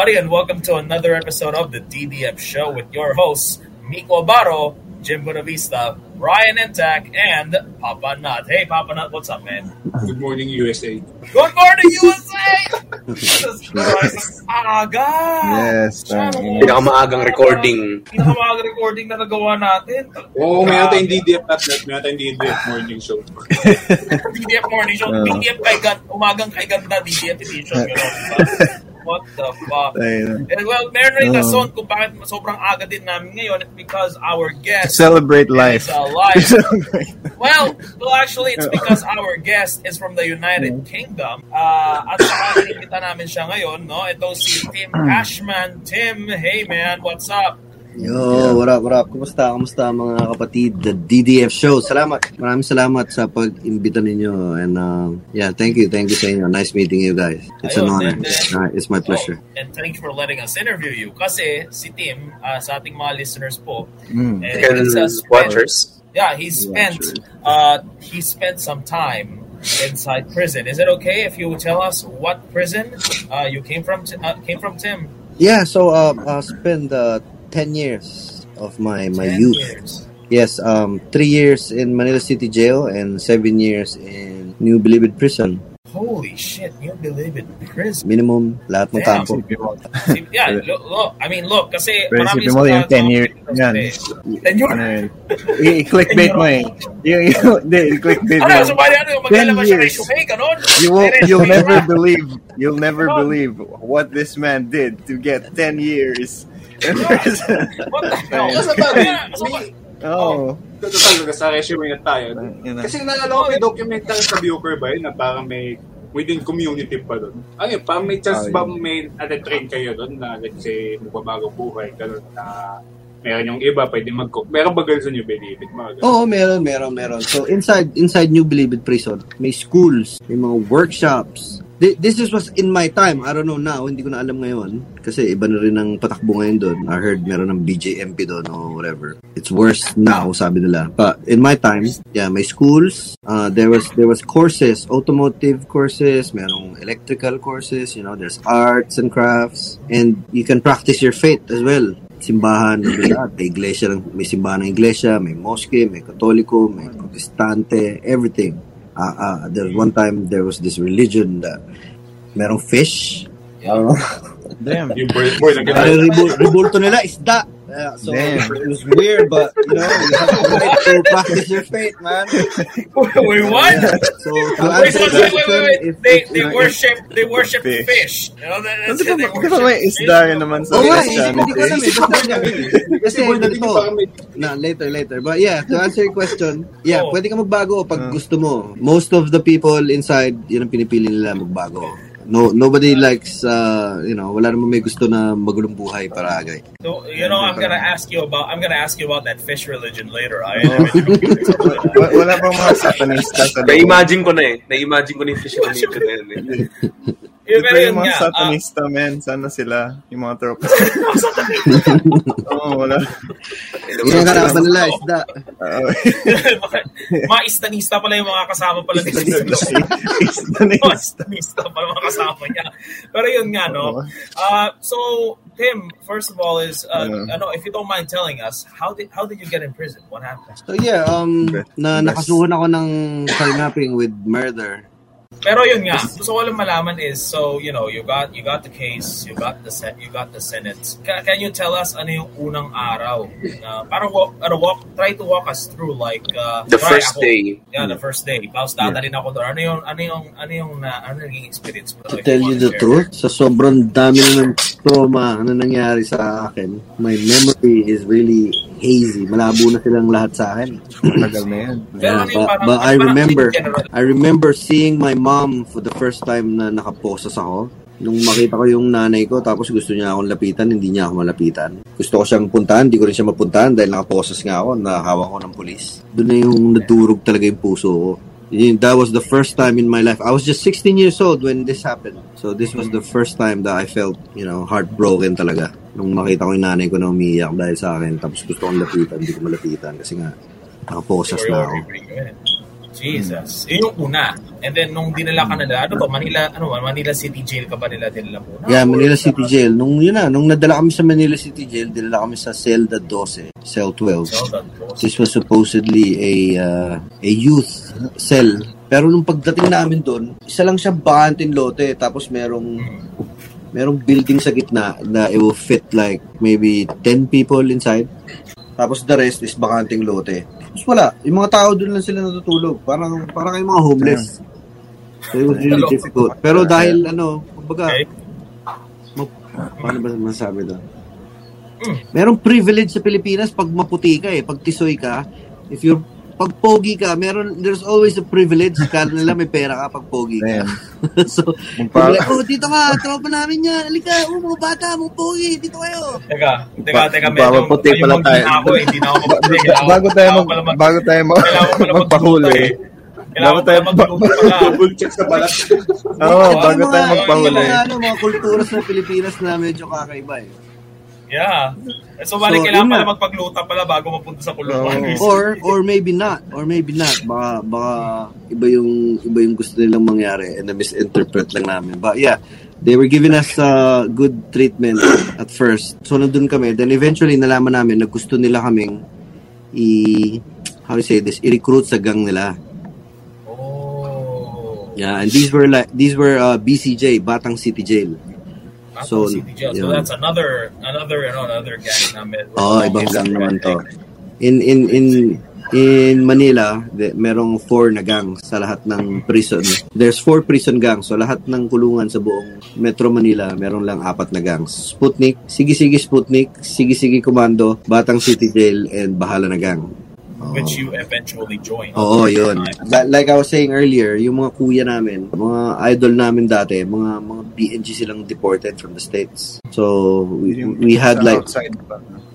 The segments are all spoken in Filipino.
everybody, and welcome to another episode of the DDF Show with your hosts, Miko Baro, Jim Bonavista, Ryan Intac, and Papa Nut. Hey, Papa Nut, what's up, man? Good morning, USA. Good morning, USA! Jesus Christ, aga! Yes. Sana tang- mo. Pinakamaagang recording. Pinakamaga recording na nagawa natin. Oo, may natin DDF at net, may natin DDF morning show. DDF morning show. Oo. DDF kay ganda, umagang kay ganda, DDF edition. You know, What the fuck? And well, meron rin Oo. rason kung bakit sobrang aga din namin ngayon because our guest Celebrate life. alive. well, well, actually, it's because our guest is from the United Kingdom. Uh, at saka namin siya ngayon, no? Ito si Tim Cashman. Tim, hey man, what's up? Yo, what up, what up? Kumusta? Kumusta mga kapatid? The DDF show. Salamat. Maraming salamat sa pag-imbita ninyo. And uh, yeah, thank you. Thank you sa inyo. Nice meeting you guys. It's an honor. then- Uh, it's my pleasure. Oh, and thank you for letting us interview you. Kasi si Tim, uh, sa ating mga listeners po, Mm. eh, Second it's a spent- watchers. Yeah, he spent uh, he spent some time inside prison. Is it okay if you tell us what prison uh, you came from? Uh, came from Tim. Yeah, so uh, I spent uh, 10 years of my, my 10 youth. years. Yes, um, 3 years in Manila City Jail and 7 years in New Bilibid Prison. Holy shit! You believe in prison? Minimum, lahat ng Damn. kampo. yeah, look, look, I mean, look, kasi Pero marami isipin mo yung 10 year- kasi- yan. 10 years. Ano yun? I- I-clickbait mo eh. Yung, yung, hindi, i-clickbait mo. Ano, so bali, ano, yung maglalabas siya ng years. resume, ganon? You will, May you'll never believe, you'll never believe what this man did to get 10 years. What the hell? Oh. talaga sa resume na tayo. Kasi naalala ko may documentary sa Buker ba yun na parang may within community pa doon. Ano yun, parang may chance Ah, ba may nade-train kayo doon na let's say magbabago buhay, gano'n na meron yung iba, pwede mag Meron ba girls nyo, Benedict? Mga ganun. Oo, meron, meron, meron. So, inside inside New Bilibid Prison, may schools, may mga workshops. Th- This is was in my time. I don't know now. Hindi ko na alam ngayon. Kasi iba na rin ang patakbo ngayon doon. I heard meron ng BJMP doon or whatever. It's worse now, sabi nila. But in my time, yeah, may schools. Uh, there was there was courses, automotive courses, merong electrical courses, you know, there's arts and crafts. And you can practice your faith as well simbahan ng. May iglesia, may simbahan ng iglesia, may mosque, may katoliko, may protestante, everything. Ah, ah, there was one time there was this religion that merong fish. I don't know. Damn. Yung boy, boy, na Parang gano'n. ribul- rebulto nila, isda. Yeah, so Damn. it was weird, but you know, you have to, right to practice your faith, man. Wait, what? So to Wait, answer wait, the wait, wait, question, wait. if, They, if, they know, worship, they worship Fish. fish. You know, that, that's it. di ba may isda naman sa Oh, Christianity? hindi ko alam eh. Kasi ganito, parang may na later later but yeah to answer your question yeah Oh. pwede ka magbago pag Ah. gusto mo most of the people inside yun ang pinipili nila magbago no nobody likes uh, you know wala naman may gusto na magulong buhay paragay So, you know, I'm gonna ask you about, I'm gonna ask you about that fish religion later. I, Wa- Wala bang mga satanista sa? Na-imagine ko na eh. Na-imagine ko na yung fish religion na yun eh. Yung Ito pero yung yun mga nga, ah, satanista, men. Sana sila, yung mga tropa. Oo, wala. yun ang karapan nila isda Uh, mga istanista pala yung mga kasama pala ni. Mga istanista pala mga kasama niya. Pero yun nga, no? Uh, so, Tim, first of all is, uh, Yeah. ano, if you don't mind telling us, how did how did you get in prison? What happened? so yeah um na nakasuhan ako ng kidnapping with murder Pero yun nga, gusto ko lang malaman is, so, you know, you got you got the case, you got the set, you got the sentence. Can, can you tell us ano yung unang araw? Na, parang walk, ano, walk, try to walk us through like, uh, The first ako, day. Yeah, the first day. Tapos dadalhin ako doon. Ano yung, ano yung, ano yung, na, ano yung naging experience mo? to tell you the truth sa sobrang dami na ng trauma na nangyari sa akin my memory is really hazy malabo na silang lahat sa akin Matagal na yan. Yeah, but, parang- but I remember? I remember seeing my mom for the first time na nakaposas ako. Nung makita ko yung nanay ko, tapos gusto niya akong lapitan, hindi niya ako malapitan. Gusto ko siyang puntahan, hindi ko rin siya mapuntahan dahil nakaposas nga ako, nakahawak ko ng pulis. Doon na yung nadurog talaga yung puso ko. That was the first time in my life. I was just 16 years old when this happened. So this was the first time that I felt, you know, heartbroken talaga. Nung makita ko yung nanay ko na umiiyak dahil sa akin, tapos gusto kong lapitan, hindi ko malapitan kasi nga, nakaposas na ako. Jesus. Yun yung una. And then, nung dinala ka nila, ano ba, Manila, ano ba, Manila City Jail ka ba nila dinala muna? Yeah, Manila City Jail. Nung yun na, nung nadala kami sa Manila City Jail, dinala kami sa Celda 12, Cell 12. So, that was- This was supposedly a uh, a youth cell. Pero nung pagdating namin doon, isa lang siya bakanting lote. Tapos merong merong building sa gitna na it will fit like maybe 10 people inside. Tapos the rest is bakanting lote. Tapos wala. Yung mga tao doon lang sila natutulog. Parang, parang kayong mga homeless. So it was really difficult. Pero dahil ano, kumbaga, Okay. mag- paano ba masabi doon? Mm. Merong privilege sa Pilipinas pag maputi ka eh, pag tisoy ka. If you're pag pogi ka, meron there's always a privilege. Kala nila may pera ka pag pogi ka. So, Pa- like, oh, dito ka, tropa namin yan. Halika, oh, mga bata, mga pogi, dito kayo. Teka, teka, teka, medyo, maputi pala tayo. ako eh, hindi na ako maputi. Bago tayo mag, bago tayo mag, magpahuli. eh. Kailangan Bago tayo- pala magluto pala. Double check sa balat. Oo, bago tayo magpahuli. Ano, mga kultura sa Pilipinas na medyo kakaiba eh. Yeah. So, bali, So, kailangan pala magpagluta pala bago mapunta sa kulungan. Oo. Or or maybe not, or maybe not. Baka baka iba yung iba yung gusto nilang mangyari and na misinterpret lang namin. But yeah, they were giving us uh, good treatment at first. So nandun kami, then eventually nalaman namin na gusto nila kaming i how to say this, i-recruit sa gang nila. Oh. Yeah, and these were like these were uh, BCJ, Batang City Jail. So, City Jail. so yun. that's another, another, ano, another gang namin. Oo, ibang gang naman to. In in in in Manila, de, merong four na gang sa lahat ng prison. There's four prison gangs. So lahat ng kulungan sa buong Metro Manila, meron lang apat na gangs. Sputnik, Sige-Sige Sputnik, Sige-Sige Commando, Batang City Jail, and Bahala na Gang. Which you eventually joined. Oo, yun. Li- Like I was saying earlier, yung mga kuya namin, mga idol namin dati, mga mga BNG silang deported from the States. So, we, we had like outside.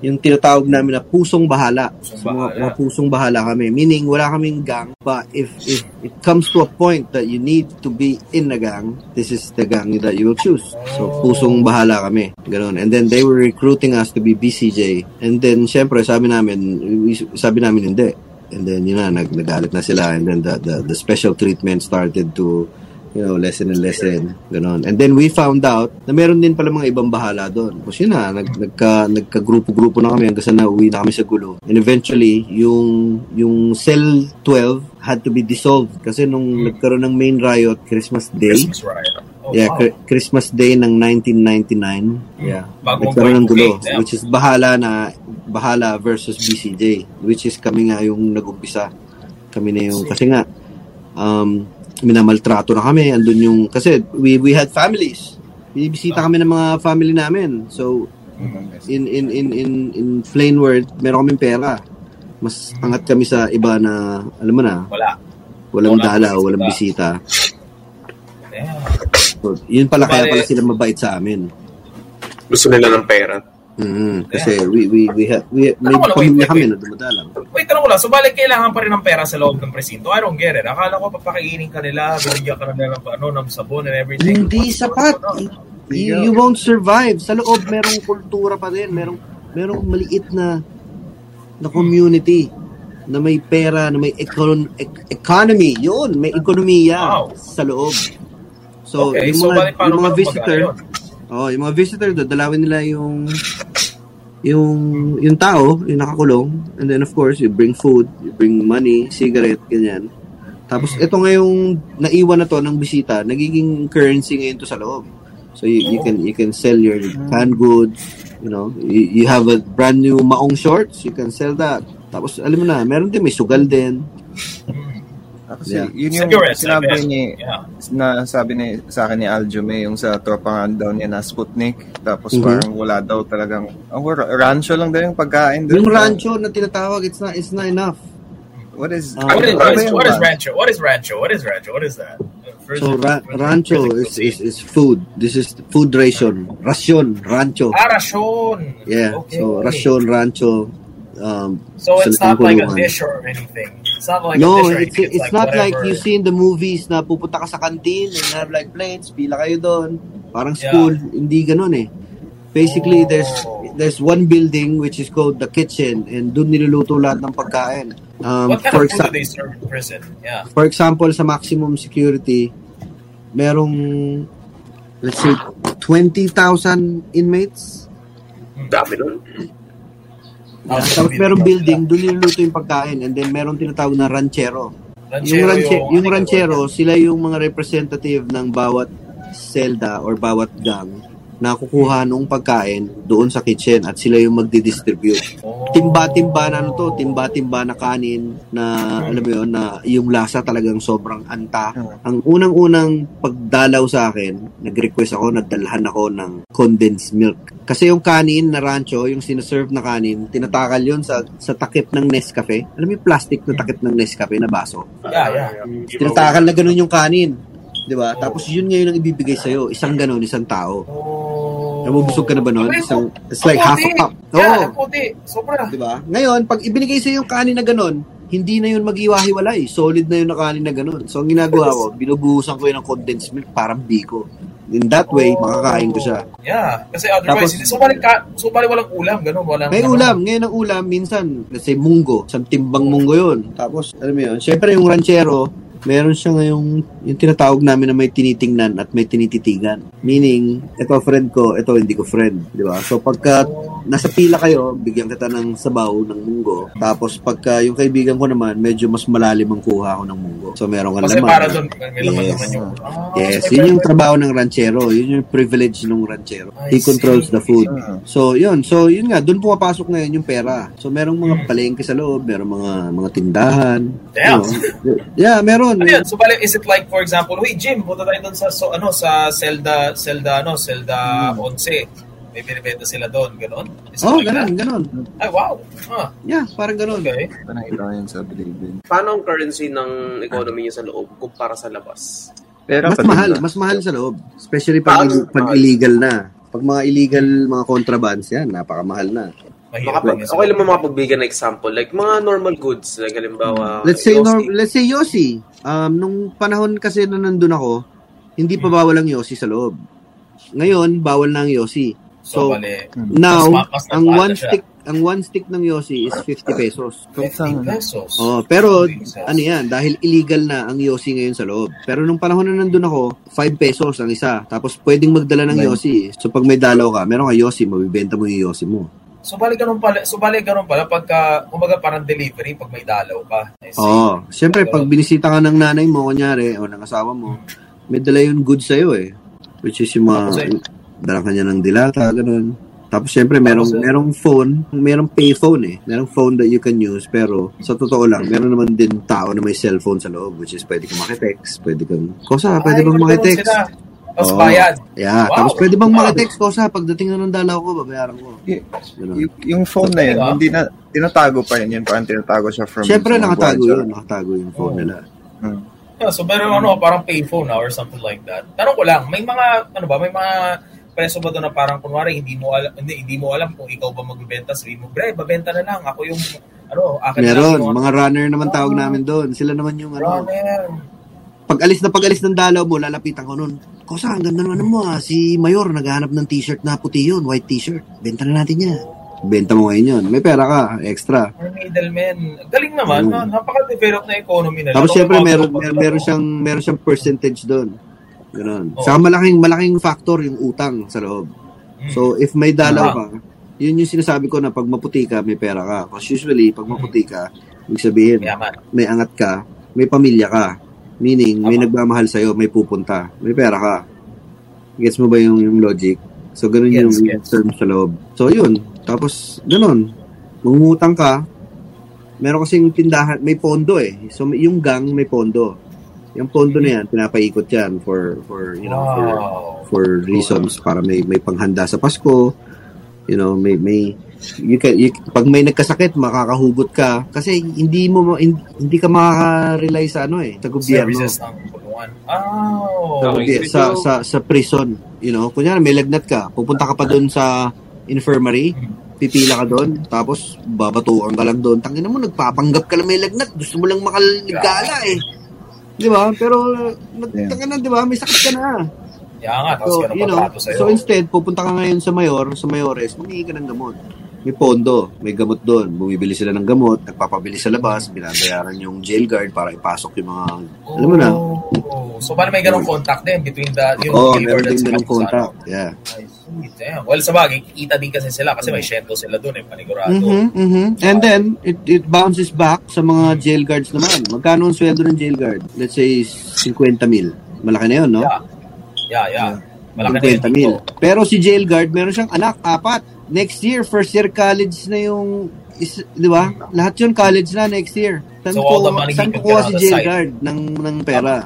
Yung tinatawag namin na pusong bahala. Pusong So, mga, bahala. mga pusong bahala kami. Meaning, wala kaming gang. But if, if it comes to a point that you need to be in a gang, this is the gang that you will choose. So, pusong bahala kami. Ganun. And then, they were recruiting us to be BCJ. And then, syempre, sabi namin, sabi namin hindi. And then, yun na, nag, nagalit na sila. And then, the, the, the special treatment started to you know, lessen and lessen, ganon. And then we found out na meron din pala mga ibang bahala doon. Tapos yun na, nag, nagka, nagka-grupo-grupo na kami hanggang sa nauwi na kami sa gulo. And eventually, yung, yung cell 12 had to be dissolved kasi nung nagkaroon ng main riot, Christmas Day, Christmas riot. Oh, yeah, wow. Christmas Day ng 1999, yeah, Bagong nagkaroon ng gulo, yeah. which is bahala na, bahala versus BCJ, which is kami nga yung nag-umpisa. Kami na yung, kasi nga, um, minamaltrato na kami, andun yung, kasi we, we had families. Binibisita kami ng mga family namin. So, in, in, in, in, in plain word, meron kaming pera. Mas angat kami sa iba na, alam mo na, Wala. walang Walang dalaw, walang bisita. Yeah. So, yun pala, kaya pala sila mabait sa amin. Gusto nila ng pera. Mhm. Kasi we, we, we, have, we, may Ano wala, wait, pamilya wait, kami na dumadalang. Wait, tanong ko lang. So, balik kailangan pa rin ng pera sa loob ng presinto? I don't get it. Akala ko papakainin ka nila, bibigyan ka nila ng ano, ng sabon and everything. Hindi What's sapat. on? You, you won't survive. Sa loob, merong kultura pa din. Merong, merong maliit na na community na may pera, na may econ- ec- economy. Yun, may ekonomiya Wow. sa loob. So, okay, yung so mga, paano yung mga visitor, oh, yung mga visitor, dadalawin nila yung yung yung tao, yung nakakulong, and then of course, you bring food, you bring money, cigarette, ganyan. Tapos ito ngayong naiwan na to ng bisita, nagiging currency ngayon to sa loob. So you, you can you can sell your canned goods, you know, you, you have a brand new maong shorts, you can sell that. Tapos alam mo na, meron din may sugal din. Ah, Kasi Yeah. yun yung Cigarettes, sinabi ni, Yeah. na sabi ni sa akin ni Aljume yung sa tropa daw niya na Sputnik tapos Mhm. parang wala daw talagang ang ra- rancho lang daw yung pagkain doon. Yung rancho na tinatawag, it's not it's not enough. What is Ah, What is, ano what is, what is rancho? What is rancho? What is rancho? What is that? First- So ra- rancho is, is is food. This is food ration. Ration, rancho. Ah, rasyon. Yeah. Okay. So ration, rancho. Um, So it's not like a dish or anything. It's not like a no, dish or it's it's not like whatever. you see in the movies na pupunta ka sa canteen and have like plates, pila kayo doon. Parang Yeah. school, hindi ganun eh. Basically, Oh. there's there's one building which is called the kitchen and doon niluluto lahat ng pagkain. Um, What kind for, of food exa- do they serve in prison? Yeah. for example, sa maximum security, merong, let's say, 20,000 inmates. Dami nun. Tapos merong building, doon niluluto yung pagkain. And then meron tinatawag na ranchero. Yung, ranche, yung ranchero, sila yung mga representative ng bawat selda or bawat gang na kukuha nung pagkain doon sa kitchen at sila yung magdi-distribute. Timba-timba na ano to, timba-timba na kanin na alam mo yun, na yung lasa talagang sobrang anta. Ang unang-unang pagdalaw sa akin, nag-request ako, nagdalhan ako ng condensed milk. Kasi yung kanin na rancho, yung sinaserve na kanin, tinatakal yun sa, sa takip ng Nescafe. Alam mo yung plastic na takip ng Nescafe na baso? Yeah, yeah. Tinatakal na ganun yung kanin. Di ba? Tapos yun ngayon ang ibibigay sa'yo. Isang ganun, isang tao. Oh. Nabubusog ka na ba? Okay, Isang, so- it's like half a cup. Yeah, Oo. Sobra. Di ba? Ngayon, pag ibinigay sa'yo yung kanin na ganun, hindi na yun mag-iwahiwalay. Solid na yun na kanin na ganun. So, ang ginagawa ko, binubuhusan ko yun ng condensed milk parang biko. In that way, makakain ko siya. Yeah. Kasi otherwise, Tapos- hindi sumali ka, sumali walang ulam, ganun, walang... May ulam. Ngayon ang ulam, minsan, let's say, munggo. Isang timbang munggo yun. Tapos, alam mo yun, syempre yung ranchero, meron siya ngayong, yung tinatawag namin na may tinitingnan at may tinititigan. Meaning, ito friend ko, ito hindi ko friend. Di ba? So, pagka nasa pila kayo, bigyan kita ng sabaw ng munggo. Tapos, pagka yung kaibigan ko naman, medyo mas malalim ang kuha ko ng munggo. So, meron ka Kasi laman. para doon, may laman Yes. naman yung... Ah, Yes, yun yung trabaho ng ranchero. Yun yung privilege ng ranchero. I He controls see. the food. Ah. So, yun. So, yun nga. Doon pumapasok ngayon yung pera. So, merong Hmm. mga palengke sa loob. Merong mga mga tindahan. Damn. You know. Yeah, meron. Ano yun? So, bali, is it like, for example, hey, Jim, punta tayo doon sa, so, ano, sa Zelda, Zelda, ano, Zelda 11. May binibenta sila doon, gano'n? Is Hmm. Oh, like ganun, that? ganun. Ay, wow. Ah, Yeah, parang ganun. okay. Ito nakita ko yun sa Bilibid. Paano ang currency ng economy niyo sa loob kumpara sa labas? Pero Mas mahal, mas mahal sa loob. Especially pag, Paano? pag illegal na. Pag mga illegal, mga contrabands yan, napakamahal na. Makapag, okay lang mo makapagbigay ng example. Like, mga normal goods. Like, halimbawa, Let's say, Yossi. norm, let's say Yossi. Um, nung panahon kasi na nandun ako, hindi pa bawal ang Yossi sa loob. Ngayon, bawal na ang Yossi. So, So, bali, Now, Mas ma- mas ang one siya. stick, ang one stick ng Yossi is 50 pesos. 50 pesos. Oh, pero ano yan, dahil illegal na ang Yossi ngayon sa loob. Pero nung panahon na nandun ako, 5 pesos ang isa. Tapos pwedeng magdala ng. Yossi. So pag may dalaw ka, meron ka Yossi, mabibenta mo yung Yossi mo. So, bali ganun pala, so, bali ganun pala pagka, kumbaga parang delivery pag may dalaw ka. Oo. Siyempre, pag binisita ka ng nanay mo, kunyari, o ng asawa mo, may dala yung goods sa'yo eh. Which is yung mga, eh. dala ka niya ng dilata, ganun. Tapos syempre, merong, Tapos eh. merong phone, merong payphone eh. Merong phone that you can use, pero sa totoo lang, meron naman din tao na may cellphone sa loob, which is pwede kang makitext, pwede kang, kosa, pwede ganun makitext? Tapos Oo. bayad. Yeah, Wow. tapos pwede bang Wow. makitext, kosa, pagdating na ng dalaw ko, babayaran ko. Y- y- yung phone na yun, Diba? hindi na, tinatago pa yun. Parang tinatago siya from... Syempre, from nakatago guards. yun, nakatago yung phone Oo. nila. Hmm. Yeah, so meron ano, parang payphone na or something like that. Tanong ko lang, may mga, ano ba, may mga preso ba doon na parang kunwari hindi mo alam hindi, hindi mo alam kung ikaw ba magbebenta sabihin mo bre babenta na lang ako yung ano akin na lang Meron, yung mga runner naman tawag Ah. namin doon. Sila naman yung ano, runner pag alis na pag alis ng dalaw mo, lalapitan ko nun. Kosa, ang ganda naman mo ah. Si Mayor, naghahanap ng t-shirt na puti yun, white t-shirt. Benta na natin yan. Benta mo ngayon yun. May pera ka, extra. or middleman galing naman Mm. no? napaka-develop na economy nila Tapos syempre, bago- meron, meron, meron siyang, meron siyang percentage doon. Ganun. Oo. Saka malaking, malaking factor yung utang sa loob. Mm. So, if may dalaw Ah. ka, yun yung sinasabi ko na pag maputi ka, may pera ka. Kasi usually, pag maputi ka, ibig sabihin, Yaman. may angat ka, may pamilya ka. Meaning, may nagmamahal sa'yo, may pupunta, may pera ka. Gets mo ba yung, yung logic? So, ganun Gets, yung gets. term sa loob. So, yun. Tapos, ganun. Mangungutang ka, meron kasing tindahan, may pondo eh. So, yung gang, may pondo. Yung pondo na yan, pinapaikot yan for, for, you know, for, wow for reasons para may may panghanda sa Pasko. You know, may may you can, you, pag may nagkasakit, makakahugot ka kasi hindi mo hindi ka makaka-rely sa ano eh, sa gobyerno. services ng oh Okay. Sa sa sa prison, you know. Kunyari may lagnat ka, pupunta ka pa doon sa infirmary, pipila ka doon, tapos babatuan ka lang doon. Tangina mo, nagpapanggap ka lang may lagnat. Gusto mo lang makaligala eh. Di ba? Pero, Yeah. nagtanga na, di ba? May sakit ka na. kaya nga tapos So, you know, sa'yo so instead, pupunta ka ngayon sa mayor, sa mayores, humingi ka ng gamot. May pondo, may gamot doon. Bumibili sila ng gamot, nagpapabili sa labas, binabayaran yung jail guard para ipasok yung mga, alam mo na. Oh, so parang may ganong contact din between the yung oh, jail guard at sa contact. ano. Yeah. Damn. Well, sa bagay, kikita din kasi sila kasi may shento sila doon eh, panigurado. Mhm, mhm. And then, it, it bounces back sa mga jail guards naman. Magkano ang sweldo ng jail guard? Let's say, 50 mil. Malaki na yun, no? Yeah. Yeah, yeah. Malaki na 50 yun mil. Pero si jail guard, meron siyang anak, apat. Next year, first year college na yung, is, di ba? Lahat yun college na next year. Saan So, ko, all the money saan he ko can kuha get si side. guard ng, ng pera?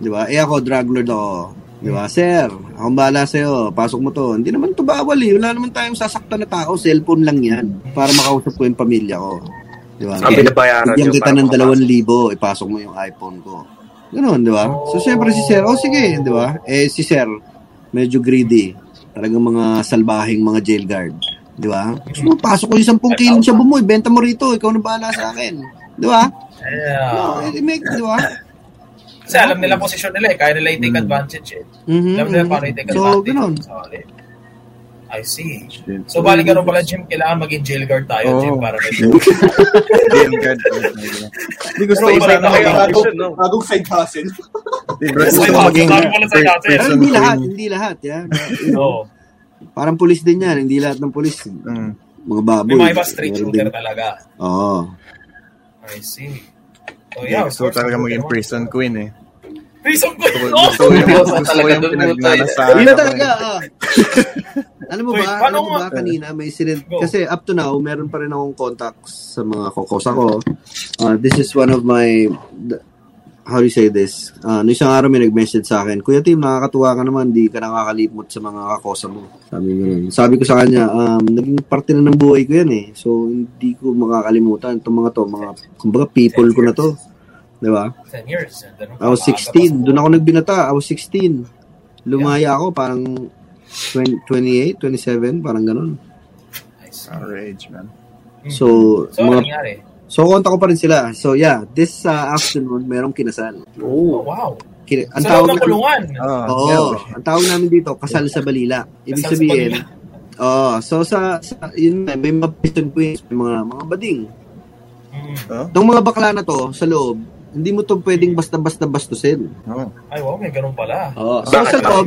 Di ba? Eh ako, drug lord ako. Di ba? Sir, akong bahala sa'yo. Pasok mo to. Hindi naman to bawal eh. Wala naman tayong sasaktan na tao. Cellphone lang yan. Para makausap ko yung pamilya ko. Di ba? Ang binabayaran Bigyan kita ng dalawang libo, ipasok mo yung iPhone ko. Ganun, di ba? So, syempre si Sir, oh sige, di ba? Eh, si Sir, medyo greedy. Talagang mga salbahing mga jail guard. Di ba? Mo, pasok ko yung 10 kilong shabu mo, ibenta mo rito, ikaw na bahala sa akin. Di ba? Yeah. No, it make, di ba? Kasi alam nila posisyon nila eh, kaya nila i-take advantage eh. Mhm, Alam nila mhm. paano i-take So, advantage. ganun. So, I see. Shit. So, bali ganun pala, Jim, kailangan maging jail guard tayo, Oo. Jim, para may Jail guard. Hindi gusto Pero isa na na maging Bagong, no? bagong side hustle. Gusto ko maging ko na person hindi queen. lahat, hindi lahat, yan. Oo. Parang pulis din yan, hindi lahat ng pulis. Mm. Mga baboy. May mga iba street shooter din. talaga. Oo. I see. So, yeah, Gusto ko talaga maging prison queen eh. Prison ko. Gusto ko, Oh! gusto ko yung, Gusto gusto ko pinagnanasahan. Yun na ako talaga. eh. ah. Alam mo Wait, ba, paano alam mo ba kanina may Go. kasi up to now meron pa rin akong contacts sa mga kokosa ko. Uh, this is one of my how do you say this? Uh, no isang araw may nag-message sa akin, Kuya Tim, nakakatuwa ka naman, di ka nakakalimot sa mga kakosa mo. Sabi ko Sabi ko sa kanya, um, naging parte na ng buhay ko yan eh. So, hindi ko makakalimutan. Itong mga to, mga, kumbaga, people ko na to. Di ba? 10 years. I was 16. Doon ako nagbinata. I was 16. Lumaya ako parang 20, 28, 27, parang ganun. I see. Outrage, man. So, So, ano mga, nangyari? so konta ko pa rin sila. So, yeah, this uh, afternoon, merong kinasal. Oh, wow. Kin- ang Sa loob tawag ng kulungan. Oh, Oo, yeah. ang tawag namin dito, kasal sa balila. Ibig Kasal sa sabihin, oh, so sa, sa yun may mga prison queens, may mga, mga bading. Mm. Oh, Itong mga bakla na to, sa loob, hindi mo to pwedeng basta-basta bastusin. oh. Ay, wow, may ganun pala. Oh, so sa loob.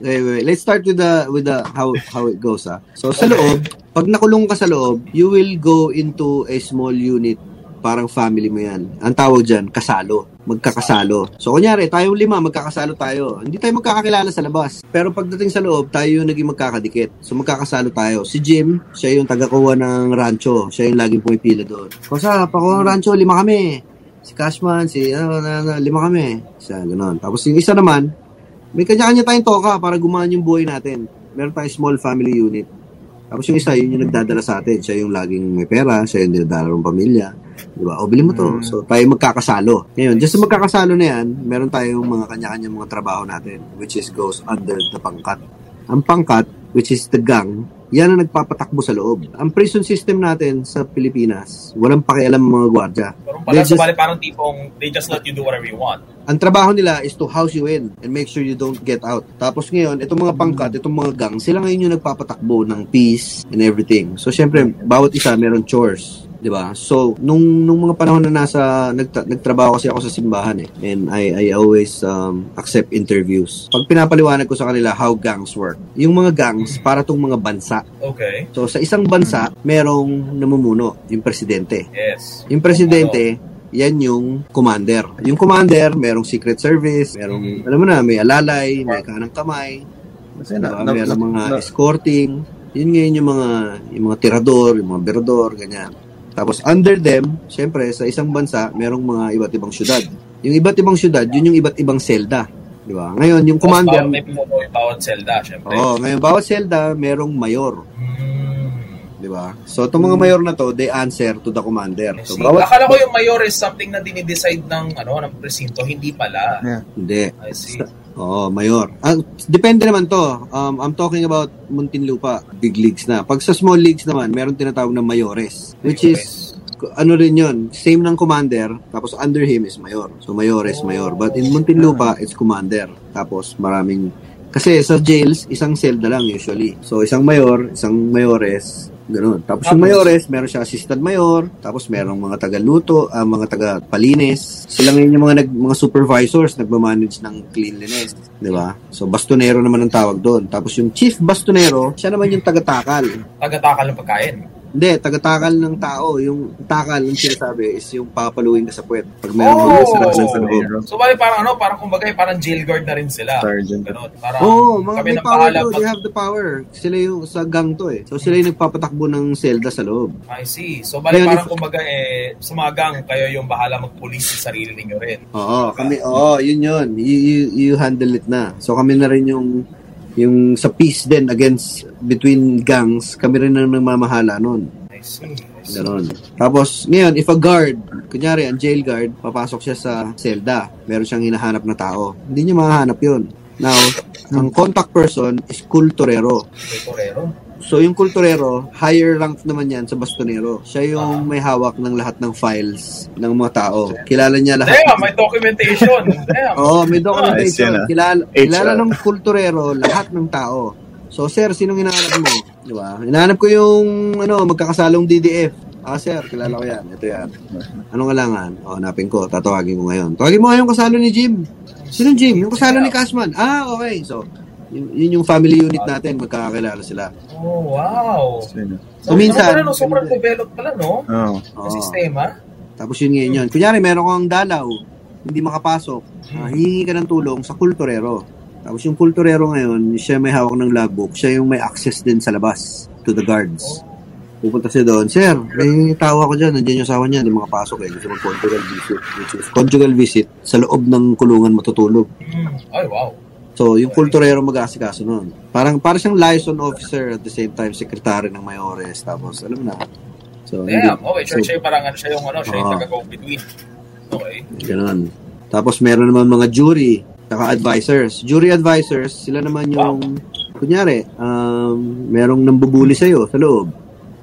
Wait, wait. Let's start with the with the how how it goes ah. So sa loob, pag nakulong ka sa loob, you will go into a small unit. Parang family mo yan. Ang tawag dyan, kasalo. Magkakasalo. So, kunyari, tayong lima, magkakasalo tayo. Hindi tayo magkakakilala sa labas. Pero pagdating sa loob, tayo yung naging magkakadikit. So, magkakasalo tayo. Si Jim, siya yung taga-kuha ng rancho. Siya yung laging pumipila doon. Kosa, pakuha ng rancho, lima kami. Si Cashman, si, ano, ano, lima kami. Siya, gano'n. Tapos yung isa naman, may kanya-kanya tayong toka para gumaan yung buhay natin. Meron tayong small family unit. Tapos yung isa, yun yung nagdadala sa atin. Siya yung laging may pera, siya yung dinadala ng pamilya. Di ba? O, bilhin mo to. Mm. So, tayo magkakasalo. Ngayon, just sa magkakasalo na yan, meron tayong mga kanya-kanya mga trabaho natin, which is goes under the pangkat. Ang pangkat, which is the gang, yan ang nagpapatakbo sa loob. Ang prison system natin sa Pilipinas, walang pakialam mga gwardya. Parang They pala, just- bali parang tipong, they just let you do whatever you want. ang trabaho nila is to house you in and make sure you don't get out. Tapos ngayon, itong mga pangkat, itong mga gang, sila ngayon yung nagpapatakbo ng peace and everything. So, syempre, bawat isa meron chores. 'Di ba? So, nung nung mga panahon na nasa nagta, nagtrabaho kasi ako sa simbahan eh. And I I always um, accept interviews. Pag pinapaliwanag ko sa kanila how gangs work. Yung mga gangs para tong mga bansa. Okay. So, sa isang bansa, merong namumuno, yung presidente. Yes. Yung presidente, yan yung commander. Yung commander, merong secret service, merong, alam mo na, may alalay, may kanang kamay, Kasi na, na, meron mga na- escorting. Yun ngayon yung mga, yung mga tirador, yung mga berador, ganyan. Tapos under them, syempre, sa isang bansa, merong mga iba't ibang syudad. Yung iba't ibang syudad, yun yung iba't ibang selda. Di ba? Ngayon, yung commander, Bawat, may pumuno yung bawat selda, syempre. oh, ngayon, bawat selda, merong mayor. Mm. Di ba? So, itong mga mayor na to, they answer to the commander. So, see. bawat, Akala ko yung mayor is something na dinidecide ng ano ng presinto, hindi pala. hindi. I see. Oo, mayor. Ah, depende naman to. Um, I'm talking about Muntinlupa, big leagues na. Pag sa small leagues naman, meron tinatawag na mayores. Which is, ano rin yun, same ng commander, tapos under him is mayor. So, mayores, mayor. But in Muntinlupa, it's commander. Tapos, maraming, kasi sa jails, isang selda lang usually. So, isang mayor, isang mayores, Ganun. Tapos yung mayores, meron siya assistant mayor, tapos merong mga taga-luto, ah, mga taga-palinis. Sila ngayon yung mga, nag, mga supervisors, nagmamanage ng cleanliness. Di ba? So, bastonero naman ang tawag doon. Tapos yung chief bastonero, siya naman yung taga-takal. Tagatakal ng pagkain. Hindi, taga-takal ng tao. Yung takal, yung sinasabi, is yung papaluin ka sa puwet. Pag meron Oh! mga sila sa loob. So, bali parang ano, parang kumbaga, parang jail guard na rin sila. Sergeant. Ganun. Parang Oo, oh, mga may power to. They have the power. Sila yung sa gang to eh. So, sila yung nagpapatakbo ng selda sa loob. I see. So, bali Ngayon, parang if- kumbaga, eh, sa mga gang, kayo yung bahala mag-police sa sarili ninyo rin. Oo, kami, oo, yun yun. You, you, you handle it na. So kami na rin yung yung sa peace din against between gangs, kami rin ang namamahala see. Ganon. Tapos, ngayon, if a guard, kunyari, ang jail guard, papasok siya sa selda, meron siyang hinahanap na tao, hindi niya mahahanap yun. Now, ang contact person is kulturero. May torero. So, yung kulturero, higher rank naman yan sa bastonero. Siya yung may hawak ng lahat ng files ng mga tao. Kilala niya lahat. Damn, may documentation. Damn. Oo, may Ayos yan, documentation. ah. Kilala, HR. kilala ng kulturero lahat ng tao. So, sir, sinong hinahanap mo? Di ba? Hinahanap ko yung ano, magkakasalong DDF. Ah, sir, kilala ko yan. Ito yan. Anong kailangan? O, hanapin ko. Tatawagin ko ngayon. Tawagin mo ngayon yung kasalo ni Jim. Sinong Jim? Yung kasalo ni Cashman. Ah, okay. So, yun, yun yung family unit natin. Magkakakilala sila. Oh, wow. So, minsan- pala, no? Sobrang developed pala, no? Oo. Oo. Yung sistema. Tapos yun ngayon yun. Kunyari, meron kang dalaw, hindi makapasok. Uh, hihingi ka ng tulong sa kulturero. Tapos yung kulturero ngayon, siya may hawak ng logbook. Siya yung may access din sa labas to the guards. Pupunta siya doon, Sir, may tao ako dyan. Nandiyan yung asawa niya, hindi makapasok eh. Gusto mag-conjugal visit. Which is conjugal visit sa loob ng kulungan matutulog. Hmm. Ay, wow. So, yung kulturero mag-aasikaso nun. Parang, parang siyang liaison officer at the same time, secretary ng mayores. Tapos, alam mo na. So, Damn. hindi- Okay, sure, so, siya yung parang ano, siya yung ano, siya yung Oo. taga-go-between. Okay. Ganun. Tapos meron naman mga jury, saka advisors. Jury advisors, sila naman yung, kunyari, um, merong nambubuli sa'yo sa loob.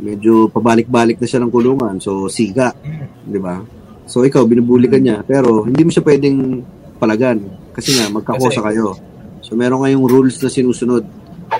Medyo pabalik-balik na siya ng kulungan. So, siga. Hmm. Di ba? So, ikaw, binubuli ka niya. Pero, hindi mo siya pwedeng palagan. Kasi nga, magkakosa kayo. So, meron kayong rules na sinusunod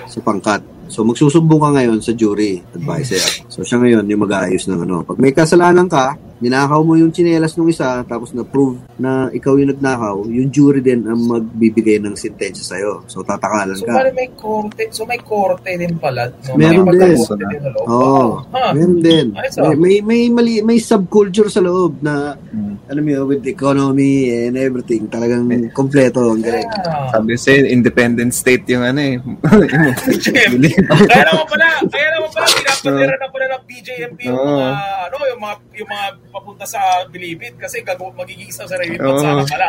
sa pangkat. So, magsusumbong ka ngayon sa jury advisor. So, siya ngayon yung mag-aayos ng ano. Pag may kasalanan ka, ninakaw mo yung tsinelas ng isa, tapos na-prove na ikaw yung nagnakaw, yung jury din ang magbibigay ng sentensya sa'yo. So, tatakalan So, ka. bali may korte. So, may korte din pala. No? Meron may din. pagkakorte din na loob. Oo, Wow. Ha? meron din. May, may, may, mali, may subculture sa loob na, Mm. alam mo with economy and everything, talagang kompleto. Ang galing. Yeah. Sabi sa'yo, independent state yung ano eh. kaya naman pala, kaya naman pala, pinapadira na pala ng BJMP yung mga, ano, yung mga, yung mga papunta sa Bilibid kasi gago, magiging sa sarili Oo. bansa na pala.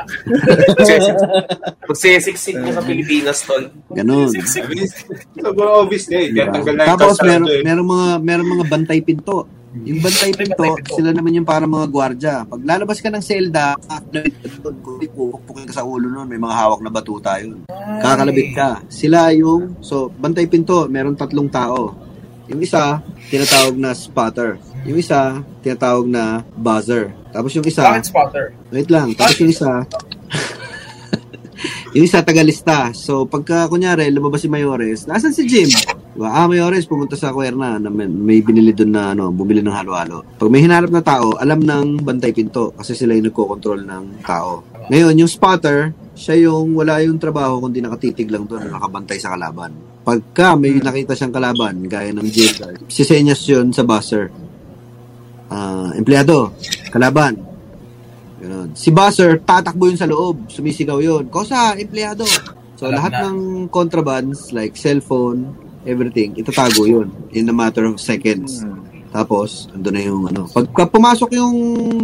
Magsisiksik mo sa Pilipinas, tol. Ganon. Sobrang obvious na eh. Kaya Diba? tanggal na Tapos meron, eh. meron mga meron mga bantay pinto. Yung bantay pinto, sila naman yung para mga gwardya. Pag lalabas ka ng selda, ka pupukpukin ka sa ulo nun, may mga hawak na batuta yun. Kakalabit ka. Sila yung, so, bantay pinto, meron tatlong tao. Yung isa, tinatawag na spotter. Yung isa, tinatawag na buzzer. Tapos yung isa, Bakit spotter? Wait lang. Tapos yung isa, yung isa tagalista. So, pagka, kunyari, lumabas si Mayores, nasan si Jim? Diba? Ah, Mayores, pumunta sa Kuerna na may, may binili doon na, ano, bumili ng halo-halo. Pag may hinarap na tao, alam ng bantay pinto kasi sila yung nagko-control ng tao. Ngayon, yung spotter, siya yung wala yung trabaho kundi nakatitig lang doon na nakabantay sa kalaban. Pagka may nakita siyang kalaban, gaya ng guard, sisenyas yun sa buzzer. Ah, empleyado, kalaban, Ganun. Si Buzzer, tatakbo yun sa loob. Sumisigaw yun. Kosa, empleyado. So, Alam lahat na. ng contrabands, like cellphone, everything, itatago yun in a matter of seconds. Tapos, ando na yung ano. Pagka pumasok yung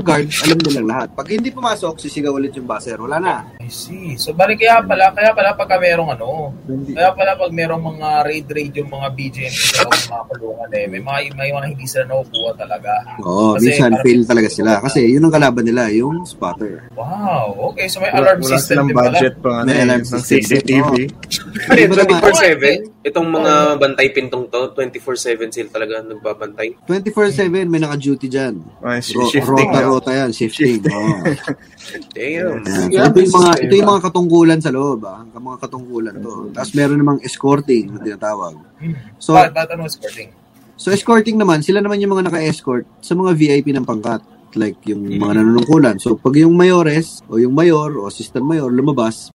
guard, alam nilang lahat. Pag hindi pumasok, sisigaw ulit yung buzzer. Wala na. I see. So, bali kaya pala, kaya pala pagka merong ano, kaya pala pag merong mga raid-raid yung mga BGM sa mga kulungan eh, may mga, may mga hindi sila nakukuha talaga. Oo, Kasi minsan fail talaga sila. Kasi yun ang kalaban nila, yung spotter. Wow, okay. So, may Wala, alarm wala system silang din pala. budget pang ano May eh, alarm ng system. CCTV. Ano yun, Iba naman. 24-7? Itong mga bantay pintong to, 24-7 sila talaga nagbabantay. 24-7, may naka-duty dyan. Ro- shifting. Rota-rota yan, shifting. Oo. Damn. Yan. So, ito yung mga ito yung mga katungkulan sa loob, ah. Ang mga katungkulan to. Tapos meron namang escorting na tinatawag. Hmm. So, Bakit, bakit ano escorting? So escorting naman, sila naman yung mga naka-escort sa mga VIP ng pangkat. Like yung mga nanunungkulan. So pag yung mayores o yung mayor o assistant mayor lumabas,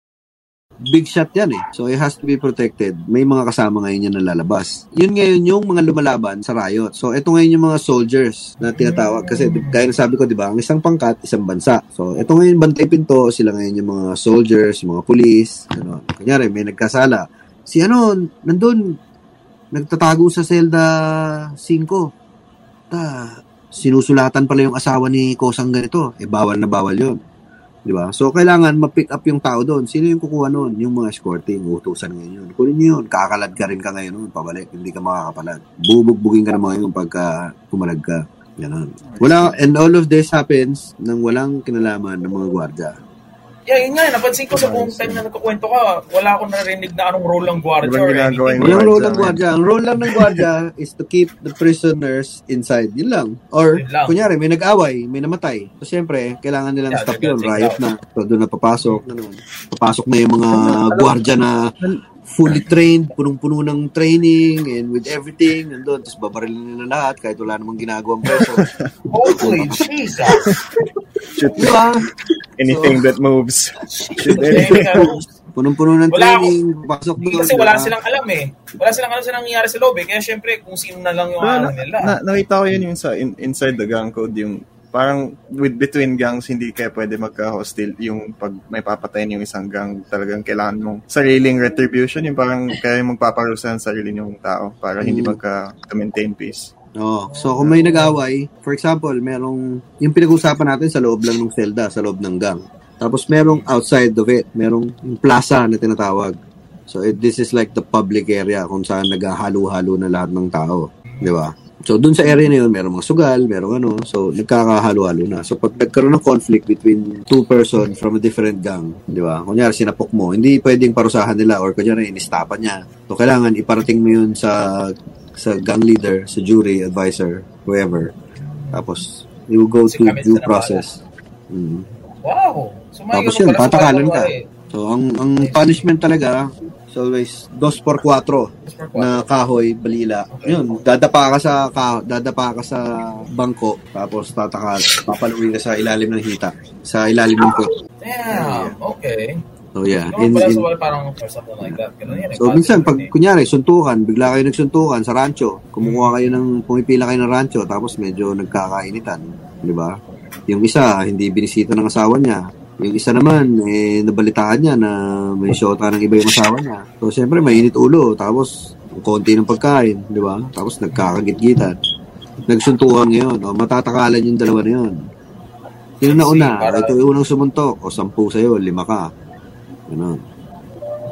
big shot yan eh. So it has to be protected. May mga kasama ngayon yan na lalabas. Yun ngayon yung mga lumalaban sa riot. So ito ngayon yung mga soldiers na tinatawag. Kasi gaya na sabi ko, di ba, ang isang pangkat, isang bansa. So ito ngayon bantay pinto, sila ngayon yung mga soldiers, yung mga police. Ano. Kunyari, may nagkasala. Si ano, nandun, nagtatago sa selda 5. Ta, sinusulatan pala yung asawa ni Kosang ganito. Eh, bawal na bawal yun. Di ba? So, kailangan ma-pick up yung tao doon. Sino yung kukuha noon? Yung mga escorting, utusan ngayon yun. Kunin nyo yun. Kakalad ka rin ka ngayon noon. Pabalik. Hindi ka makakapalad. Bubugbugin ka naman ngayon pagka pumalag ka. Ganun. Wala, and all of this happens nang walang kinalaman ng mga gwardya. Yeah, yun nga, napansin ko sa buong time na nagkukwento ka, wala akong narinig na anong role ng gwardiya or anything. Walang role ng gwardya. Ang role lang ng gwardya is to keep the prisoners inside. Yun lang. Or, Yun lang. kunyari, may nag-away, may namatay. So, siyempre, kailangan nilang Yeah, stop yun. Riot out. na. So, doon na papasok. Ano, papasok na yung mga gwardya na fully trained, punong-puno ng training and with everything. Nandun. Tapos babarilin nila lahat kahit wala namang ginagawang preso. Holy Jesus! Shoot Di ba? anything that moves. Shoot nga, Punong-puno ng Wala training. Pasok doon. Kasi wala ba? silang alam eh. Wala silang alam sa nangyayari sa loob eh. Kaya syempre, kung sino na lang yung Na, ano na, nila. na, nakita ko yun yung sa in- inside the gang code yung parang with between gangs hindi kaya pwede magka-hostile yung pag may papatayin yung isang gang talagang kailangan mong sariling retribution yung parang kaya magpaparusa ng sarili yung tao para hindi Mm. magka-maintain peace. Oo. So, kung may nag-away, for example, merong, yung pinag-usapan natin sa loob lang ng selda, sa loob ng gang. Tapos merong outside of it, merong plaza na tinatawag. So, it, this is like the public area kung saan naghahalo-halo na lahat ng tao. Di ba? So, dun sa area na yun, merong mga sugal, merong ano. So, nagkakahalo-halo na. So, pag nagkaroon ng conflict between two person from a different gang, di ba? Kunyari, sinapok mo, hindi pwedeng parusahan nila or kunyari, inistapan niya. So, kailangan iparating mo yun sa sa gang leader, sa jury, advisor, whoever. Tapos, you go Kasi to due process. Mm. Wow! So, may Tapos yun, patakalan ka. eh. So, ang, ang punishment talaga, always dos por cuatro na kahoy, balila. Yun, dadapa ka sa ka, dadapa ka sa bangko, tapos tataka, papaluin ka sa ilalim ng hita, sa ilalim ng puwet. Damn! Okay. So, yeah. In, in, sa wala parang or something like that. Ganun yan. eh. So, minsan, pag, kunyari, suntukan, bigla kayo nagsuntukan sa rancho, kumukuha kayo ng, pumipila kayo ng rancho, tapos medyo nagkakainitan, di ba? Yung isa, hindi binisita ng asawa niya. Yung isa naman, eh, nabalitaan niya na may shota ng iba yung asawa niya. So, siyempre, mainit ulo, tapos, ang konti ng pagkain, di ba? Tapos, nagkakagit-gitan. Nagsuntukan ngayon, o, matatakalan yung dalawa na yun. Sino na una? Para- Ito yung unang sumuntok, o sampu sa'yo, lima ka. Ganun.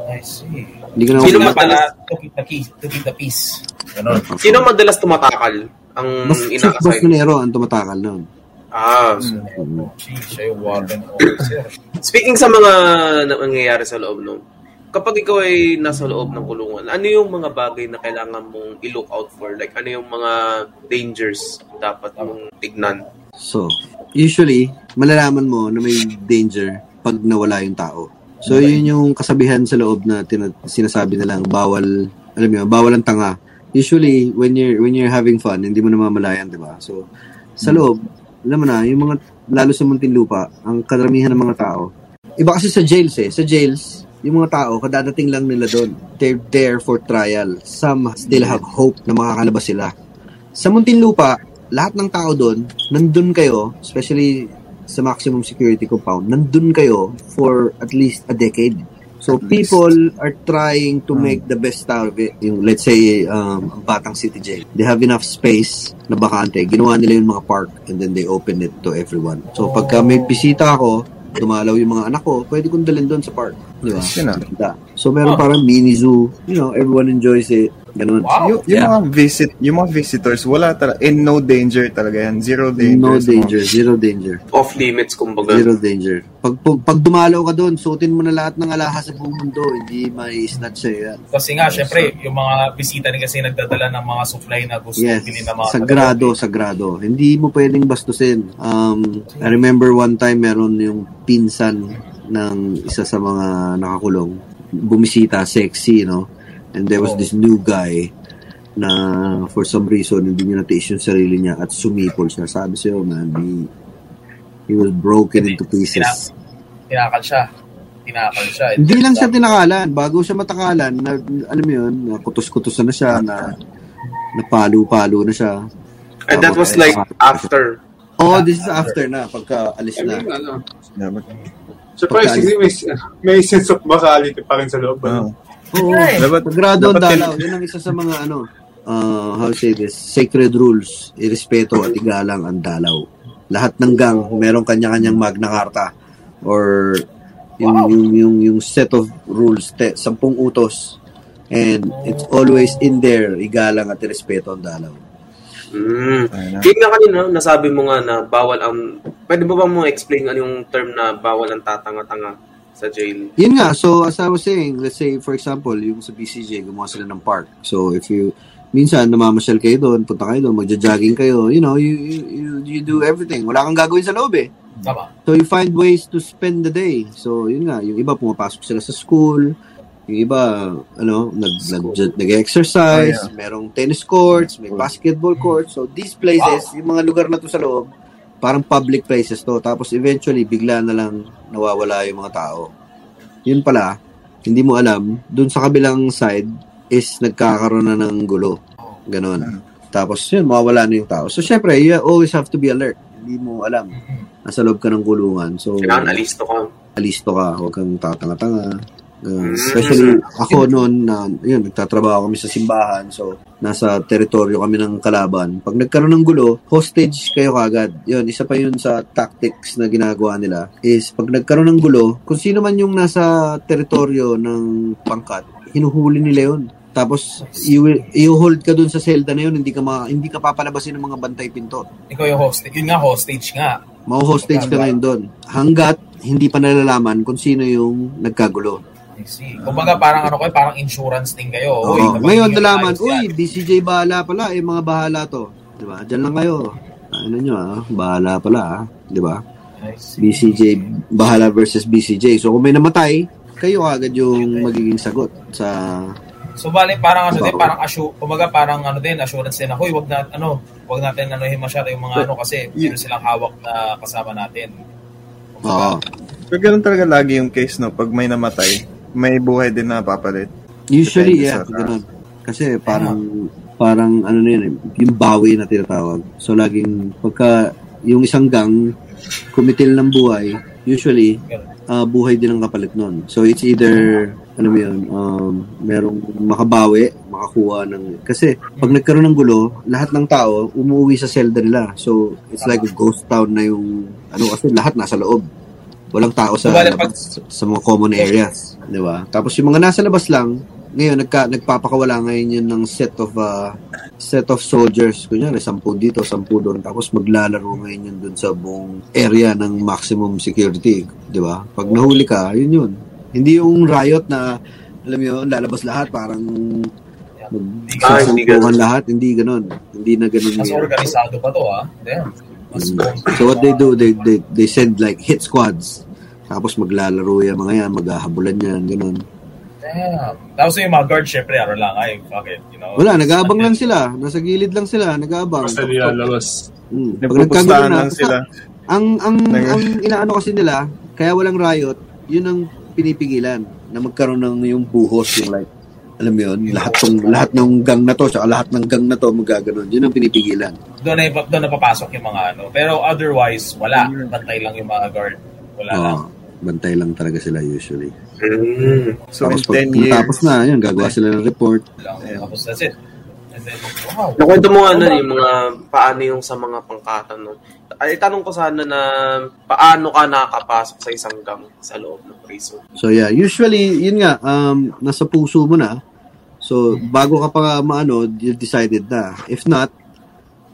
I see. Hindi ka na Sino madalas- pala to keep the peace? To keep the peace. Ganun. Sino madalas tumatakal ang Boss inakasay? Minero ang tumatakal noon. Ah, Mm. Gee, siya yung warden officer. speaking sa mga na- nangyayari sa loob, no? Kapag ikaw ay nasa loob ng kulungan, ano yung mga bagay na kailangan mong i-look out for? Like, ano yung mga dangers dapat mong tignan? So, usually, malalaman mo na may danger pag nawala yung tao. So, yun yung kasabihan sa loob na tina- sinasabi nilang bawal, alam mo, bawal ang tanga. Usually, when you're when you're having fun, hindi mo namamalayan, di ba? So, sa loob, alam mo na, yung mga, lalo sa Muntinlupa, ang karamihan ng mga tao, iba kasi sa jails eh. Sa jails, yung mga tao, kadadating lang nila doon. They're there for trial. Some still have hope na makakalabas sila. Sa Muntinlupa, lahat ng tao doon, nandun kayo, especially sa maximum security compound, nandun kayo for at least a decade. So At least. people are trying to make the best out of it. Yung, let's say, um, ang Batang City Jail. They have enough space na bakante. Ginawa nila yung mga park and then they open it to everyone. So pagka may bisita ako, dumalaw yung mga anak ko, pwede kong dalhin doon sa park. Di ba? Na. Ganda. So meron Oh. parang mini zoo. You know, everyone enjoys it. Ganun. Wow. Yung, yung Yeah. mga visit, yung mga visitors, wala talaga, in no danger talaga yan. Zero danger. No sa mga- danger. Zero danger. Off limits, kumbaga. Zero danger. Pag, pag, pag dumalaw ka doon, suotin mo na lahat ng alahas sa buong mundo. Hindi may snatch sa'yo yan. Kasi nga, syempre, yung mga bisita rin kasi nagdadala ng mga supply na gusto Yes. bilhin ng mga Sagrado, sagrado. Hindi mo pwedeng bastusin. Um, I remember one time meron yung pinsan ng isa sa mga nakakulong. Bumisita, sexy, no? And there was Oh. this new guy. na for some reason hindi niya natiis yung sarili niya at sumipol siya. Sabi sa'yo, man, he, he was broken into pieces. Tinakal siya. Tinakal siya. Hindi lang siya tinakalan. Bago siya matakalan, na, alam mo yun, na kutos-kutos na siya, na napalo-palo na siya. And that was like after. Oh, this is after na, pagka alis I na. mean, ano, surprisingly, may, may sense of morality pa rin sa loob. Oh. Oo. Right. Dapat, Sagrado ang dalaw. Yun ang isa sa mga ano, uh, how to say this, sacred rules, irespeto at igalang ang dalaw. Lahat ng gang, meron kanya-kanyang magna carta or yung, Wow. yung, yung, yung set of rules, te, sampung utos. And it's always in there, igalang at irespeto ang dalaw. Mm. Yun nga kanina, nasabi mo nga na bawal ang... Pwede ba ba mo explain ano yung term na bawal ang tatanga-tanga sa jail? Yun nga, so as I was saying, let's say for example, yung sa BCJ, gumawa sila ng park. So if you, minsan namamasyal kayo doon, punta kayo doon, magja-jogging kayo, you know, you, you, you, you do everything. Wala kang gagawin sa loob eh. Tama. So you find ways to spend the day. So yun nga, yung iba pumapasok sila sa school, yung iba ano, nag nag nag-exercise, Oh, merong tennis courts, may basketball courts. So these places, yung mga lugar na to sa loob, parang public places to. Tapos eventually bigla na lang nawawala yung mga tao. Yun pala, hindi mo alam, dun sa kabilang side is nagkakaroon na ng gulo. Ganon. Tapos yun, mawawala na yung tao. So syempre, you always have to be alert. Hindi mo alam. Nasa loob ka ng kulungan. So, Kailangan alisto ka. alisto ka, huwag kang tatanga-tanga. Uh, especially ako noon na yun, nagtatrabaho kami sa simbahan so nasa teritoryo kami ng kalaban. Pag nagkaroon ng gulo, hostage kayo kagad. Yun, isa pa yun sa tactics na ginagawa nila is pag nagkaroon ng gulo, kung sino man yung nasa teritoryo ng pangkat, hinuhuli nila yun. Tapos you will, i-hold ka dun sa selda na yun, hindi ka ma, hindi ka papalabasin ng mga bantay pinto. Ikaw yung hostage. Yun nga, hostage nga. Mau-hostage ka ngayon doon. Hanggat hindi pa nalalaman kung sino yung nagkagulo. I see. Kumbaga parang ano kayo, parang insurance din kayo. Uy, Oo. kapag Ngayon nalaman, uy. BCJ bahala pala, eh mga bahala to. 'Di ba? Diyan lang kayo. Ano nyo ah, bahala pala ah, 'di ba? BCJ bahala versus BCJ. So kung may namatay, kayo agad yung magiging sagot sa So bali parang ano din, Oo. parang assure, kumbaga parang ano din, assurance din na, huy, wag na ano, wag natin anuhin masyado yung mga ano kasi meron silang hawak na kasama natin. Oo. Pero ganun talaga lagi yung case, no? Pag may namatay, may buhay din na papalit. Usually, Depende yeah, sa- ganun. Kasi parang, parang ano na yun, eh, yung bawi na tinatawag. So, laging, pagka yung isang gang, kumitil ng buhay, usually, ah, buhay din ang kapalit nun. So, it's either, ano mo yun, um, merong makabawi, makakuha ng, kasi, pag nagkaroon ng gulo, lahat ng tao, umuwi sa selda nila. So, it's like a ghost town na yung, ano, kasi lahat nasa loob. Walang tao sa, bale, pag- sa, mga common areas. Di ba? Tapos yung mga nasa labas lang, ngayon, nagka, nagpapakawala ngayon yun ng set of uh, set of soldiers. Kunyari, sampu dito, sampu doon. Tapos maglalaro ngayon yun dun sa buong area ng maximum security. Di ba? Pag nahuli ka, yun yun. Hindi yung riot na, alam mo yun, lalabas lahat, parang Ah, hindi lahat. Hindi ganun. Hindi na ganun. Mas organisado pa to ah. Damn. So what they do, they, they, they send like hit squads. Tapos maglalaro yan mga yan, maghahabulan yan, ganun. Damn. Tapos yung mga guard, syempre, ano lang, ay, fuck it, you know. Wala, nag-aabang lang sila. Nasa gilid lang sila, nag-aabang. Basta nilalabas. Hmm. Pag nagkagulo na, lang sila. ang, ang, Nag- ang inaano kasi nila, kaya walang riot, yun ang pinipigilan na magkaroon ng yung buhos, yung like, alam mo yun, lahat, ng, lahat ng gang na to, saka lahat ng gang na to, magaganon. Yun ang pinipigilan. Doon na, doon na papasok yung mga ano. Pero otherwise, wala. Bantay lang yung mga guard. Wala lang. Oo. bantay lang talaga sila usually. Mm. So, Tapos in 10 pag years, tapos na, yun, gagawa sila ng report. lang. Tapos that's it. And then, wow. Nakwento mo ano yung mga paano yung sa mga pangkatan no. Ay tanong ko sana na paano ka nakakapasok sa isang gang sa loob ng prison. So yeah, usually, yun nga, um, nasa puso mo na. So, bago ka pa maano, you decided na. If not,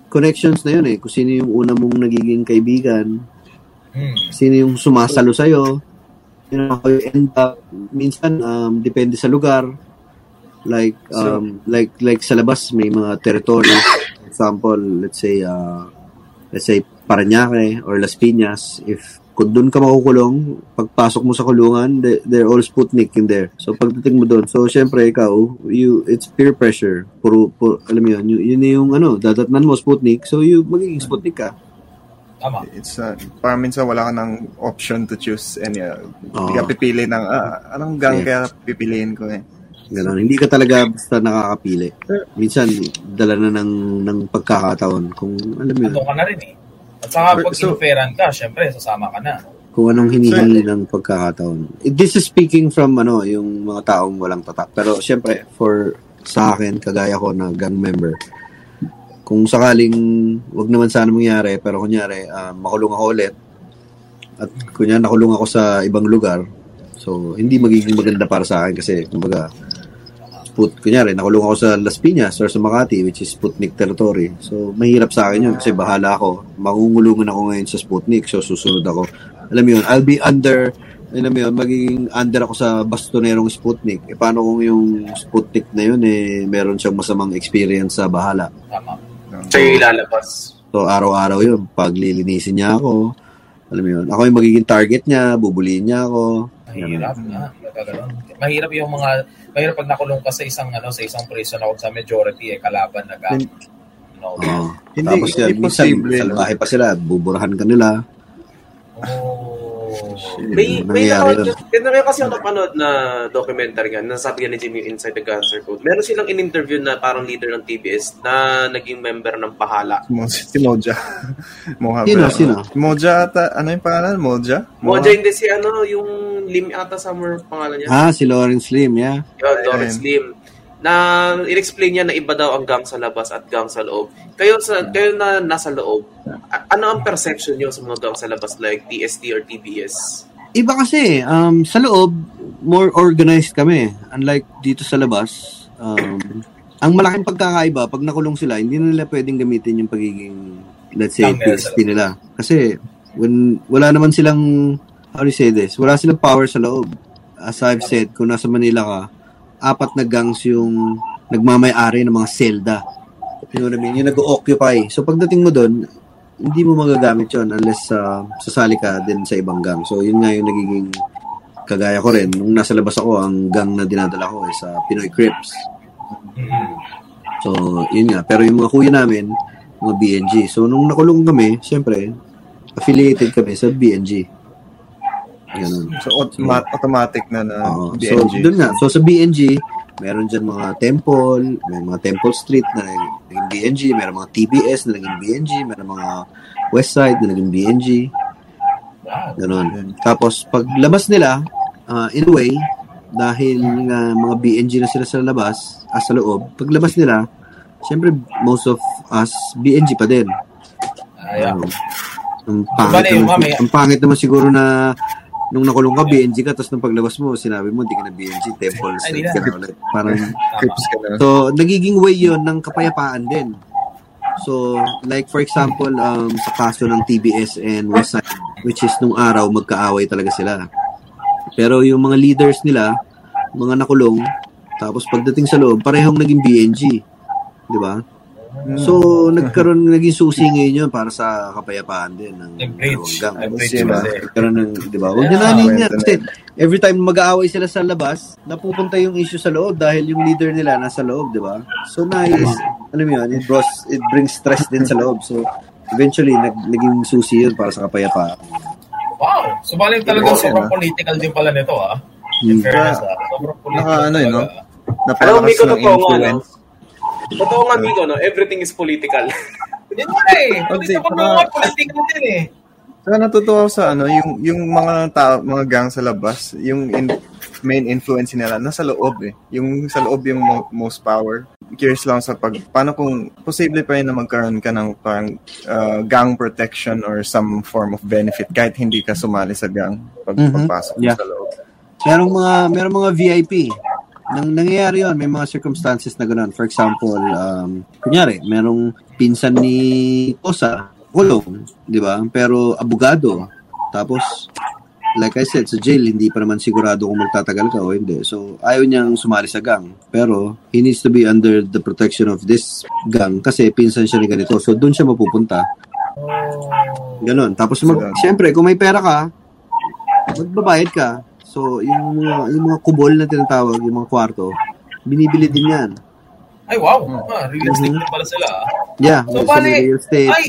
connections na yun eh. Kung sino yung una mong nagiging kaibigan, Hmm. sino yung sumasalo sa'yo, you know, how you end up. Minsan, um, depende sa lugar. Like, um, like, like sa labas, may mga territories. For example, let's say, uh, let's say, Parañaque or Las Piñas. If kung doon ka makukulong, pagpasok mo sa kulungan, they, they're all Sputnik in there. So, pagdating mo doon, so, syempre, ikaw, you, it's peer pressure. Puro, puro alam mo yun, yun, yun yung, ano, dadatnan mo Sputnik, so, you, magiging Sputnik ka. Tama. It's, uh, parang minsan wala ka ng option to choose any, uh, hindi ka pipili ng, ah, anong gang Yeah. kaya pipiliin ko eh. Ganon. Hindi ka talaga basta nakakapili. Minsan, dala na ng, ng pagkakataon. Kung, alam mo yun, Andun ka na rin eh. At saka pag So- inuferan ka, syempre, sasama ka na. kung anong hinihingi ng pagkakataon. This is speaking from ano, yung mga taong walang tatak. Pero syempre, for sa akin, kagaya ko na gang member, kung sakaling wag naman sana mangyari, pero kunyari, ah, makulong ako ulit, at kunyari nakulong ako sa ibang lugar, so hindi magiging maganda para sa akin kasi, kumbaga, put, kunyari, nakulong ako sa Las Piñas or sa Makati, which is Sputnik territory. So, mahirap sa akin yun kasi bahala ako. Mangungulungan ako ngayon sa Sputnik, so susunod ako. Alam mo yun, I'll be under, alam mo yun, magiging under ako sa bastonerong Sputnik. E paano kung yung Sputnik na yun, eh, meron siyang masamang experience sa bahala. Tama. Siya yung ilalabas. So, araw-araw yun, pag lilinisin niya ako, alam mo yun, ako yung magiging target niya, bubulihin niya ako. Mahirap na. Mahirap yung mga, mahirap pag nakulong ka sa isang, ano, sa isang prison ako sa majority, eh, kalaban na gang. No. Oo. Hindi- Tapos yan, hindi minsan, posible, sa no? bahay pa sila, buburahan ka nila. Oh. May, may yun. May kasi ako napanood na documentary nga, nasabi nga ni Jimmy Inside the Cancer Code. Meron silang in-interview na parang leader ng TBS na naging member ng Pahala. Mo- Si Moja. Moja. Sino, sino? Moja ata, ano yung pangalan? Moja? Moja hindi si ano, yung Lim ata summer pangalan niya. Ah, si Lawrence Lim, yeah. Yun, Lawrence Lim. Na in-explain niya na iba daw ang gang sa labas at gang sa loob. Kayo sa kayo na nasa loob, a- ano ang perception niyo sa mga gang sa labas like TST or TBS? Iba kasi, um, sa loob, more organized kami. Unlike dito sa labas, um, ang malaking pagkakaiba, pag nakulong sila, hindi na nila pwedeng gamitin yung pagiging, let's say, PSP nila. Kasi, when, wala naman silang, how do you say this, wala silang power sa loob. As I've said, kung nasa Manila ka, apat na gangs yung nagmamay-ari ng mga selda. You know what I mean? Yung nag-occupy. So, pagdating mo doon, hindi mo magagamit yon unless uh, sasali ka din sa ibang gang. So, yun nga yung nagiging kagaya ko rin. Nung nasa labas ako, ang gang na dinadala ko is sa Pinoy Crips. So, yun nga. Pero yung mga kuya namin, mga BNG. So, nung nakulong kami, syempre, affiliated kami sa BNG. Ganun. So, automa- automatic na na. So, BNG. doon nga. So, sa BNG, meron dyan mga temple, may mga Temple Street na naging BNG, meron mga TBS na naging BNG, meron mga Westside na naging BNG. Wow. Ganon. Tapos, pag labas nila, ah, in a way, dahil nga mga BNG na sila sa labas, as sa loob, pag labas nila, syempre, most of us, BNG pa din. Ayan. Um, ang pangit, naman, ang pangit naman siguro na nung nakulong ka, BNG ka, tapos nung paglabas mo, sinabi mo, hindi ka na BNG, Temple na. ka na ulit. Parang, Crips ka na. So, nagiging way yon ng kapayapaan din. So, like for example, um, sa kaso ng TBS and Westside, which is nung araw, magkaaway talaga sila. Pero yung mga leaders nila, mga nakulong, tapos pagdating sa loob, parehong naging BNG. Di ba? So, nagkaroon, naging susi ngayon yun para sa kapayapaan din ng Nag-bridge. dalawang gang. Nag-bridge Sino? kasi. Nagkaroon ng, di ba? Huwag Yeah, niya nanin niya. Kasi every time mag-aaway sila sa labas, napupunta yung issue sa loob dahil yung leader nila nasa loob, di ba? So, nice. Alam mo yun, it, bros, it brings stress din sa loob. So, eventually, nag, naging susi yun para sa kapayapaan. Wow. So, balik talagang Okay, sobrang political din pala nito, ah. In Hmm. fairness, ah. Sobrang political Naka, ano, eh, no? Napalakas Miko, ng influence. Totoo nga, Miko, no? Everything is political. Hindi nga eh. Mga mga- political din eh. Saka natutuwa ako sa ano, yung yung mga tao, mga gang sa labas, yung in- main influence nila nasa loob eh. Yung sa loob yung mo- most power. Curious lang sa pag paano kung posible pa rin na magkaroon ka ng parang uh, gang protection or some form of benefit kahit hindi ka sumali sa gang pag Mhm. pagpasok Yeah. sa loob. Merong mga, merong mga VIP. Nang nangyayari yun, may mga circumstances na gano'n. For example, um, kunyari, merong pinsan ni Kosa, kulong, di ba? Pero abogado. Tapos, like I said, sa jail, hindi pa naman sigurado kung magtatagal ka o hindi. So, ayaw niyang sumali sa gang. Pero, he needs to be under the protection of this gang kasi pinsan siya ni ganito. So, doon siya mapupunta. Ganon. Tapos, mag, syempre, kung may pera ka, magbabayad ka. So, yung mga, yung mga kubol na tinatawag, yung mga kwarto, binibili din yan. Ay, wow. Ah, real estate Mhm. din pala sila. ah. Yeah, So, bali, real estate. ay,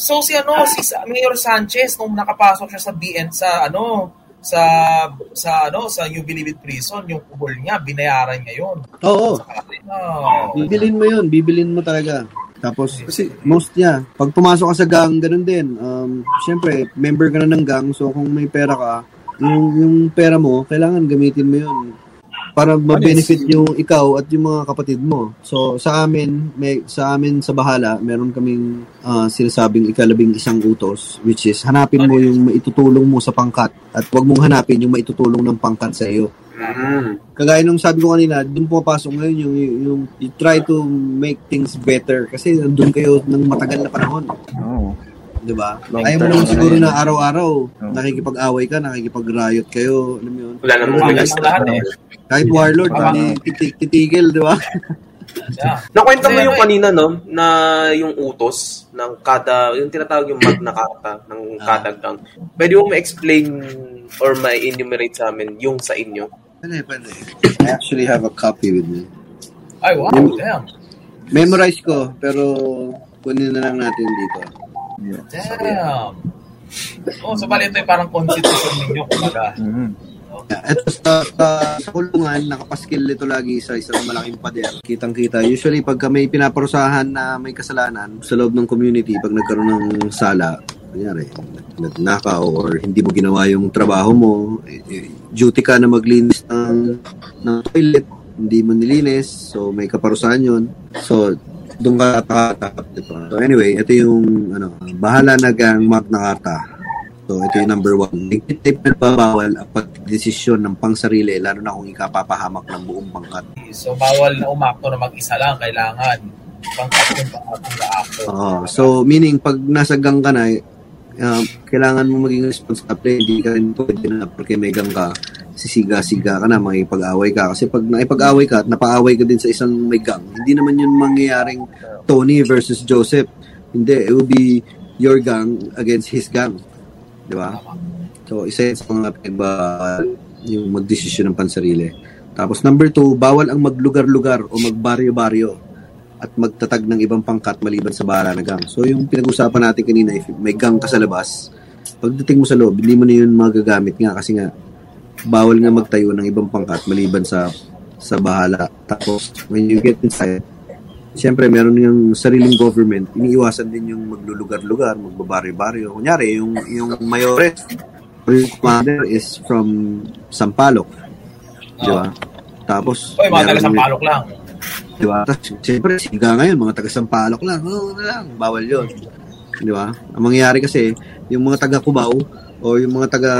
So si ano si Mayor Sanchez nung nakapasok siya sa BN sa ano sa sa ano sa New Bilibid Prison yung kubol niya binayaran niya yun. Oo, Oh. bibilin mo yun, bibilin mo talaga. Tapos, Kasi, most niya, pag pumasok ka sa gang, ganun din. Um, Siyempre, member ka na ng gang, so kung may pera ka, yung, yung pera mo, kailangan gamitin mo yun para ma-benefit yung ikaw at yung mga kapatid mo. So, sa amin, may, sa amin sa Bahala, meron kaming ah, sinasabing ikalabing isang utos, which is hanapin mo yung maitutulong mo sa pangkat at huwag mong hanapin yung maitutulong ng pangkat sa iyo Mm. kagaya nung sabi ko kanina, doon pumapasok ngayon yung, yung you try to make things better kasi nandun kayo ng matagal na panahon. Oo. Di ba? Ayaw mo naman na siguro na araw-araw Oo. nakikipag-away ka, nakikipag-riot kayo, alam mo yun. Wala namang na. lahat eh. Kahit warlord, hindi titig- titigil, di ba? Yeah. Nakwento mo yung eh. kanina, no? Na yung utos ng kada, yung tinatawag yung Magna Carta ng Ah. kada gang. Pwede mo ma-explain or ma-enumerate sa amin yung sa inyo? Pwede, pwede. I actually have a copy with me. Ay wow, Yung- damn. Memorize ko, pero kunin na lang natin dito. Yeah. Damn. Oh, so bali ito yung parang constitution ninyo kumbaga. Mhm. Yeah, ito sa, sa, sa kulungan, nakapaskil ito lagi sa isang malaking pader. Kitang-kita. Usually, pagka may pinaparusahan na may kasalanan sa loob ng community, pag nagkaroon ng sala, kunyari, nagnakaw or hindi mo ginawa yung trabaho mo, eh, eh, duty ka na maglinis ng, ng toilet, hindi mo nilinis, so may kaparusahan yun. So, doon ka tatakat. So anyway, ito yung ano, bahala na gang Magna Carta. So, ito yung number one. Nagtitip na bawal ang pagdesisyon ng pangsarili, lalo na kung ikapapahamak ng buong pangkat. So bawal na umakto na mag-isa lang, kailangan pang-action pang-action. Oo. so, meaning, pag nasa gang ka na, uh, kailangan mo maging responsable. Hindi ka rin pwede na porque may gang ka, sisiga-siga ka na, makipag-away ka. Kasi pag nakipag-away ka at napaaway ka din sa isang may gang, hindi naman yun mangyayaring Tony versus Joseph. Hindi, it will be your gang against his gang. Di ba? So, isa yun sa mga pinagbawal yung magdesisyon ng pansarili. Tapos number two, bawal ang maglugar-lugar o magbaryo-baryo at magtatag ng ibang pangkat maliban sa bahala na gang. So, yung pinag-usapan natin kanina, if may gang ka sa labas, pagdating mo sa loob, hindi mo na yun magagamit nga kasi nga, bawal nga magtayo ng ibang pangkat maliban sa sa bahala. Tapos, when you get inside, Siyempre, meron yung sariling government, iniiwasan din yung maglulugar-lugar, magbabaryo-baryo. Kunyari, yung, yung mayores, or yung commander is from Sampaloc. Di ba? Tapos, Oy, mga taga Sampalok lang. Di ba? Tapos, siyempre, siga ngayon, mga taga Sampaloc lang. Oo, na lang. Bawal yun. Di ba? Ang mangyayari kasi, yung mga taga Cubao, o yung mga taga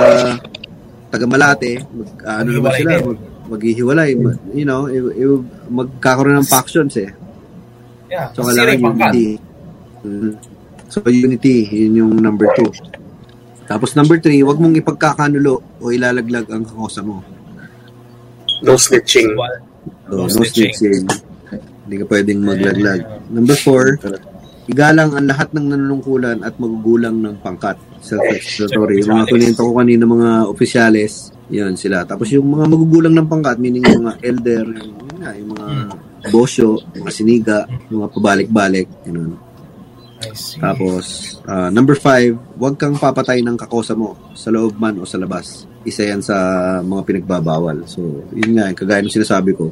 taga Malate, mag, ano naman sila, din. mag, maghihiwalay. Ma- You know, it, it, magkakaroon ng factions eh. Yeah, So, kailangan unity. Mhm. So, unity, yun yung number two. Tapos number three, wag mong ipagkakanulo o ilalaglag ang kakosa mo. No snitching. So, No no, snitching. snitching. Hindi ka pwedeng maglaglag. Number four, igalang ang lahat ng nanunungkulan at magugulang ng pangkat. Self-explanatory. Yung mga kunento ko kanina mga opisyales, yun sila. Tapos yung mga magugulang ng pangkat, meaning yung mga elder, yung, yun nga, yung mga bosyo, mga siniga, mga pabalik-balik, yun. Tapos, ah, number five, huwag kang papatay ng kakosa mo sa loob man o sa labas. Isa yan sa mga pinagbabawal. So, yun nga, kagaya ng sinasabi ko,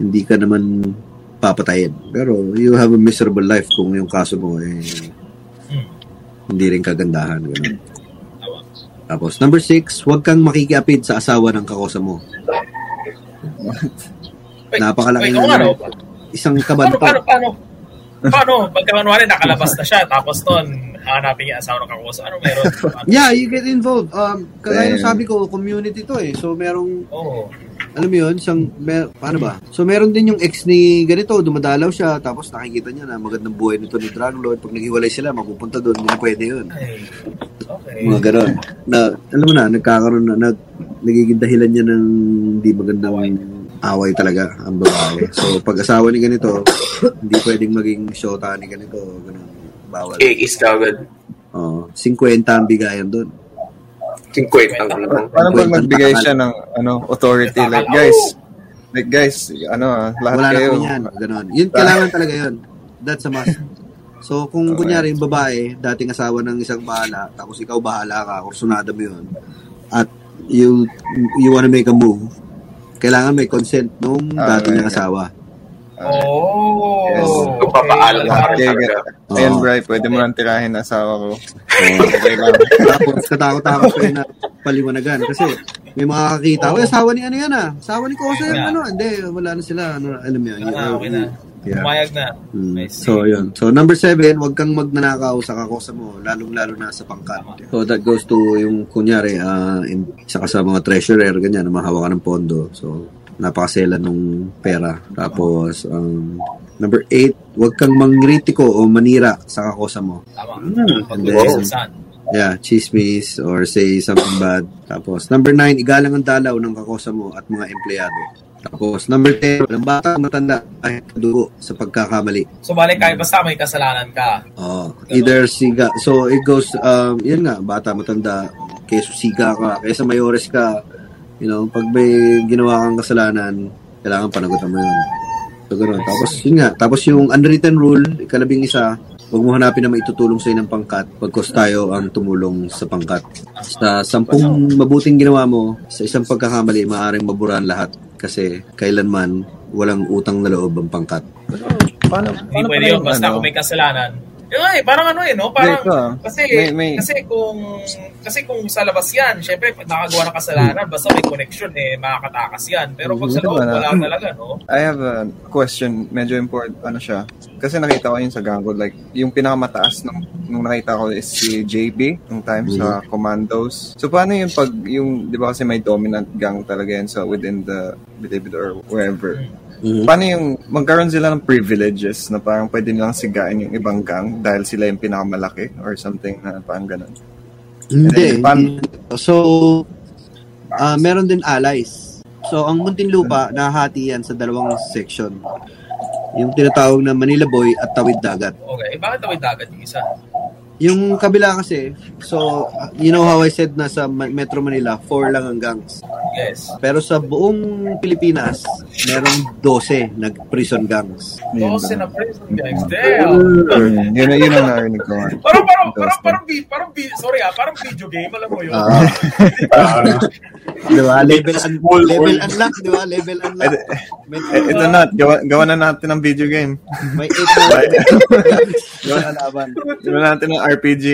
hindi ka naman papatayin. Pero, you have a miserable life kung yung kaso mo eh, hindi rin kagandahan. Ganun. Tapos, number six, huwag kang makikiapid sa asawa ng kakosa mo. Napakalaki na Isang paano, kabanto. paano, paano? Paano? Pagka kunwari nakalabas na siya, tapos nun, hanapin niya asawa ng kakusa. Ano meron? Yeah, you get involved. Um, kagaya ng sabi ko, community to eh. So, merong Oo. alam mo yun, isang, mer, paano ba? So, meron din yung ex ni ganito, dumadalaw siya, tapos nakikita niya na magandang buhay nito ni Drug Lord. Pag naghiwalay sila, mapupunta doon, hindi na pwede yun. Ay, okay. Mga ganon. Na, alam mo na, nagkakaroon na, nag, nagiging dahilan niya ng hindi magandang away talaga ang babae. So, pag asawa ni ganito, hindi pwedeng maging shota ni ganito, ganun. Bawal. Eh, is agad. Oh, 50 ang bigayan doon. 50 ang kulong. Paano Kwentang magbigay siya ng ano authority like guys like guys ano ah, lahat Wala na kayo po yan. Ganon. Yun, kailangan talaga yun. That's a must. So, kung Okay. kunyari yung babae, dating asawa ng isang bahala, tapos ikaw bahala ka, kursunada mo yun, at you you wanna make a move, kailangan may consent nung Ah, dating okay. niyang asawa. Oh. Yes. Kung papaalam Okay. ka. Ayun, Bri, pwede mo lang tirahin ang asawa ko. Lang. tapos katakot-takot yun na paliwanagan. Kasi may makakakita, oh. asawa ni ano yan ah, asawa ni Kosa yung Yeah. ano, hindi, wala na sila, ano, alam mo yun. Ah, okay na. Yeah. Pumayag na. Mm. So, yun. So, number seven, wag kang magnanakaw sa kakosa mo, lalong-lalo na sa pangkat. So, that goes to yung, kunyari, uh, in, saka sa mga treasurer, ganyan, na mahawa ka ng pondo. So, napakaselan nung pera. Tapos, um, number eight, wag kang mangritiko o manira sa kakosa mo. Tama. Hmm. Pag-uusap Yeah, chismis or say something bad. Tapos, number nine, igalang ang dalaw ng kakosa mo at mga empleyado. Tapos, number 10, walang bata matanda kahit kadugo sa pagkakamali. So, balik kahit basta may kasalanan ka. Oh, either siga. So it goes um yun nga, bata matanda, keso siga ka, kaysa mayores ka, you know, pag may ginawa kang kasalanan, kailangan panagutan mo yun. So ganoon. Tapos yun nga, tapos yung unwritten rule, ikalabing isa, huwag mo hanapin na maitutulong sa ng pangkat pagkos tayo ang tumulong sa pangkat. Sa sampung mabuting ginawa mo, sa isang pagkakamali, maaaring maburan lahat kasi kailanman walang utang na loob ang pangkat. Paano, Hindi paano pwede pala yun. Basta ano? kung may kasalanan. Yun nga eh, parang ano eh, no? Parang, ah. kasi, May- may- kasi kung, kasi kung sa labas yan, syempre, pag nakagawa ng kasalanan, basta may connection eh, makakatakas yan. Pero pag sa loob, wala talaga, no? I have a question, medyo important, ano siya. Kasi nakita ko yun sa Gango, like, yung pinakamataas nung, nung nakita ko is si JB, nung time sa Commandos. So, paano yung pag, yung, di ba kasi may dominant gang talaga yan sa within the Bilibid or wherever. Mhm. Paano yung, magkaroon sila ng privileges na parang pwede nilang sigain yung ibang gang dahil sila yung pinakamalaki or something na parang ganun. Hindi. Pan- hindi. So, ah meron din allies. So, ang Muntinlupa, nahati yan sa dalawang section. Yung tinatawag na Manila Boy at Tawid Dagat. Okay, eh, bakit tawid dagat yung isa? Yung kabila kasi, so, you know how I said na sa Ma- Metro Manila, four lang ang gangs. Yes. Pero sa buong Pilipinas, meron 12 nag-prison gangs. Yun Dose ba? na prison gangs. Damn! Mm, yun, yun ang narinig ko. Parang, parang, parang, parang, parang, sorry ah, parang video game, alam mo yun. Ah, Ah, di ba? Level, un- level unlock, di ba? Level unlock. Eh, ito na, gawa, gawa na natin ng video game. may 8 na gawa na laban. Gawa natin ng RPG.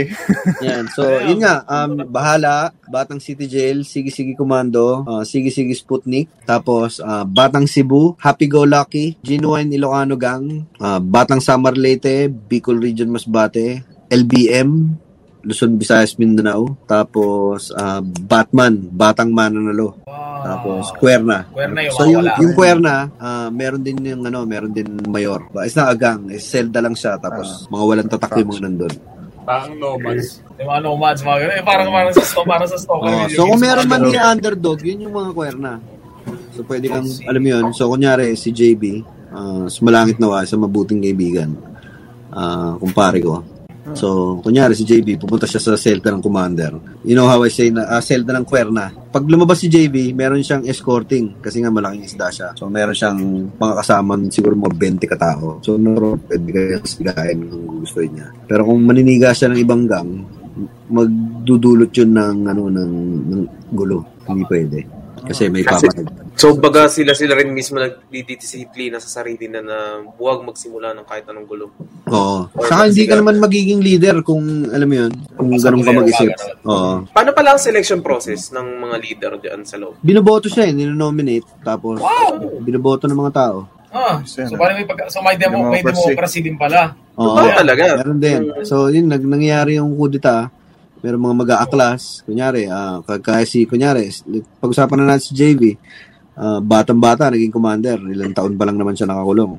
Yan. So, yun nga, um, Bahala, Batang City Jail, Sige Sige Commando, uh, Sige Sige Sputnik, tapos uh, Batang Cebu, Happy Go Lucky, Genuine Ilocano Gang, uh, Batang Samar Leyte, Bicol Region Masbate, LBM, Luzon, Visayas, Mindanao, tapos uh, Batman, Batang Mananalo, Wow. tapos Cuerna. Cuerna yung So yung, mawala. yung Cuerna, ah, meron din yung ano, meron din mayor. It's not a gang, it's Zelda lang siya tapos mga walang tatak yung mga nandun. Parang nomads. Yung mga nomads, mga ganun. Eh, parang, parang sa stock, parang sa stock. Oh, so kung meron man yung underdog, yun yung mga Cuerna. So pwede kang, alam yun, so kunyari si JB, ah, sumalangit nawa, sa mabuting kaibigan, ah, kumpare ko. So, kunyari si JB, pupunta siya sa Zelda ng Commander. You know how I say na, ah, Zelda ng Cuerna. Pag lumabas si JB, meron siyang escorting kasi nga malaking isda siya. So, meron siyang mga kasama siguro mga 20 katao. So, no, pwede kayo sigahin kung gusto niya. Pero kung maniniga siya ng ibang gang, magdudulot yun ng, ano, ng, ng gulo. Hindi pwede. Kasi may Kasi- papatag. So, baga sila sila rin mismo nagdidisiplina sa sarili na na huwag magsimula ng kahit anong gulo. Oo. Saka hindi ka naman magiging leader kung, alam mo yun, kung ganun ka mag-isip. Oo. Paano pala ang selection process ng mga leader diyan sa loob? Binoboto siya eh, ninonominate. Tapos, binoboto ng mga tao. Ah, so parang may, pagka, so may, demo, may Democracy. din pala. Oo. Totoo talaga. Meron din. So, yun, nag, nangyari yung kudita. Meron mga mag-aaklas. Kunyari, ah, kagaya si, kunyari, pag-usapan na natin si JV, ah, batang-bata, naging commander. Ilang taon pa lang naman siya nakakulong.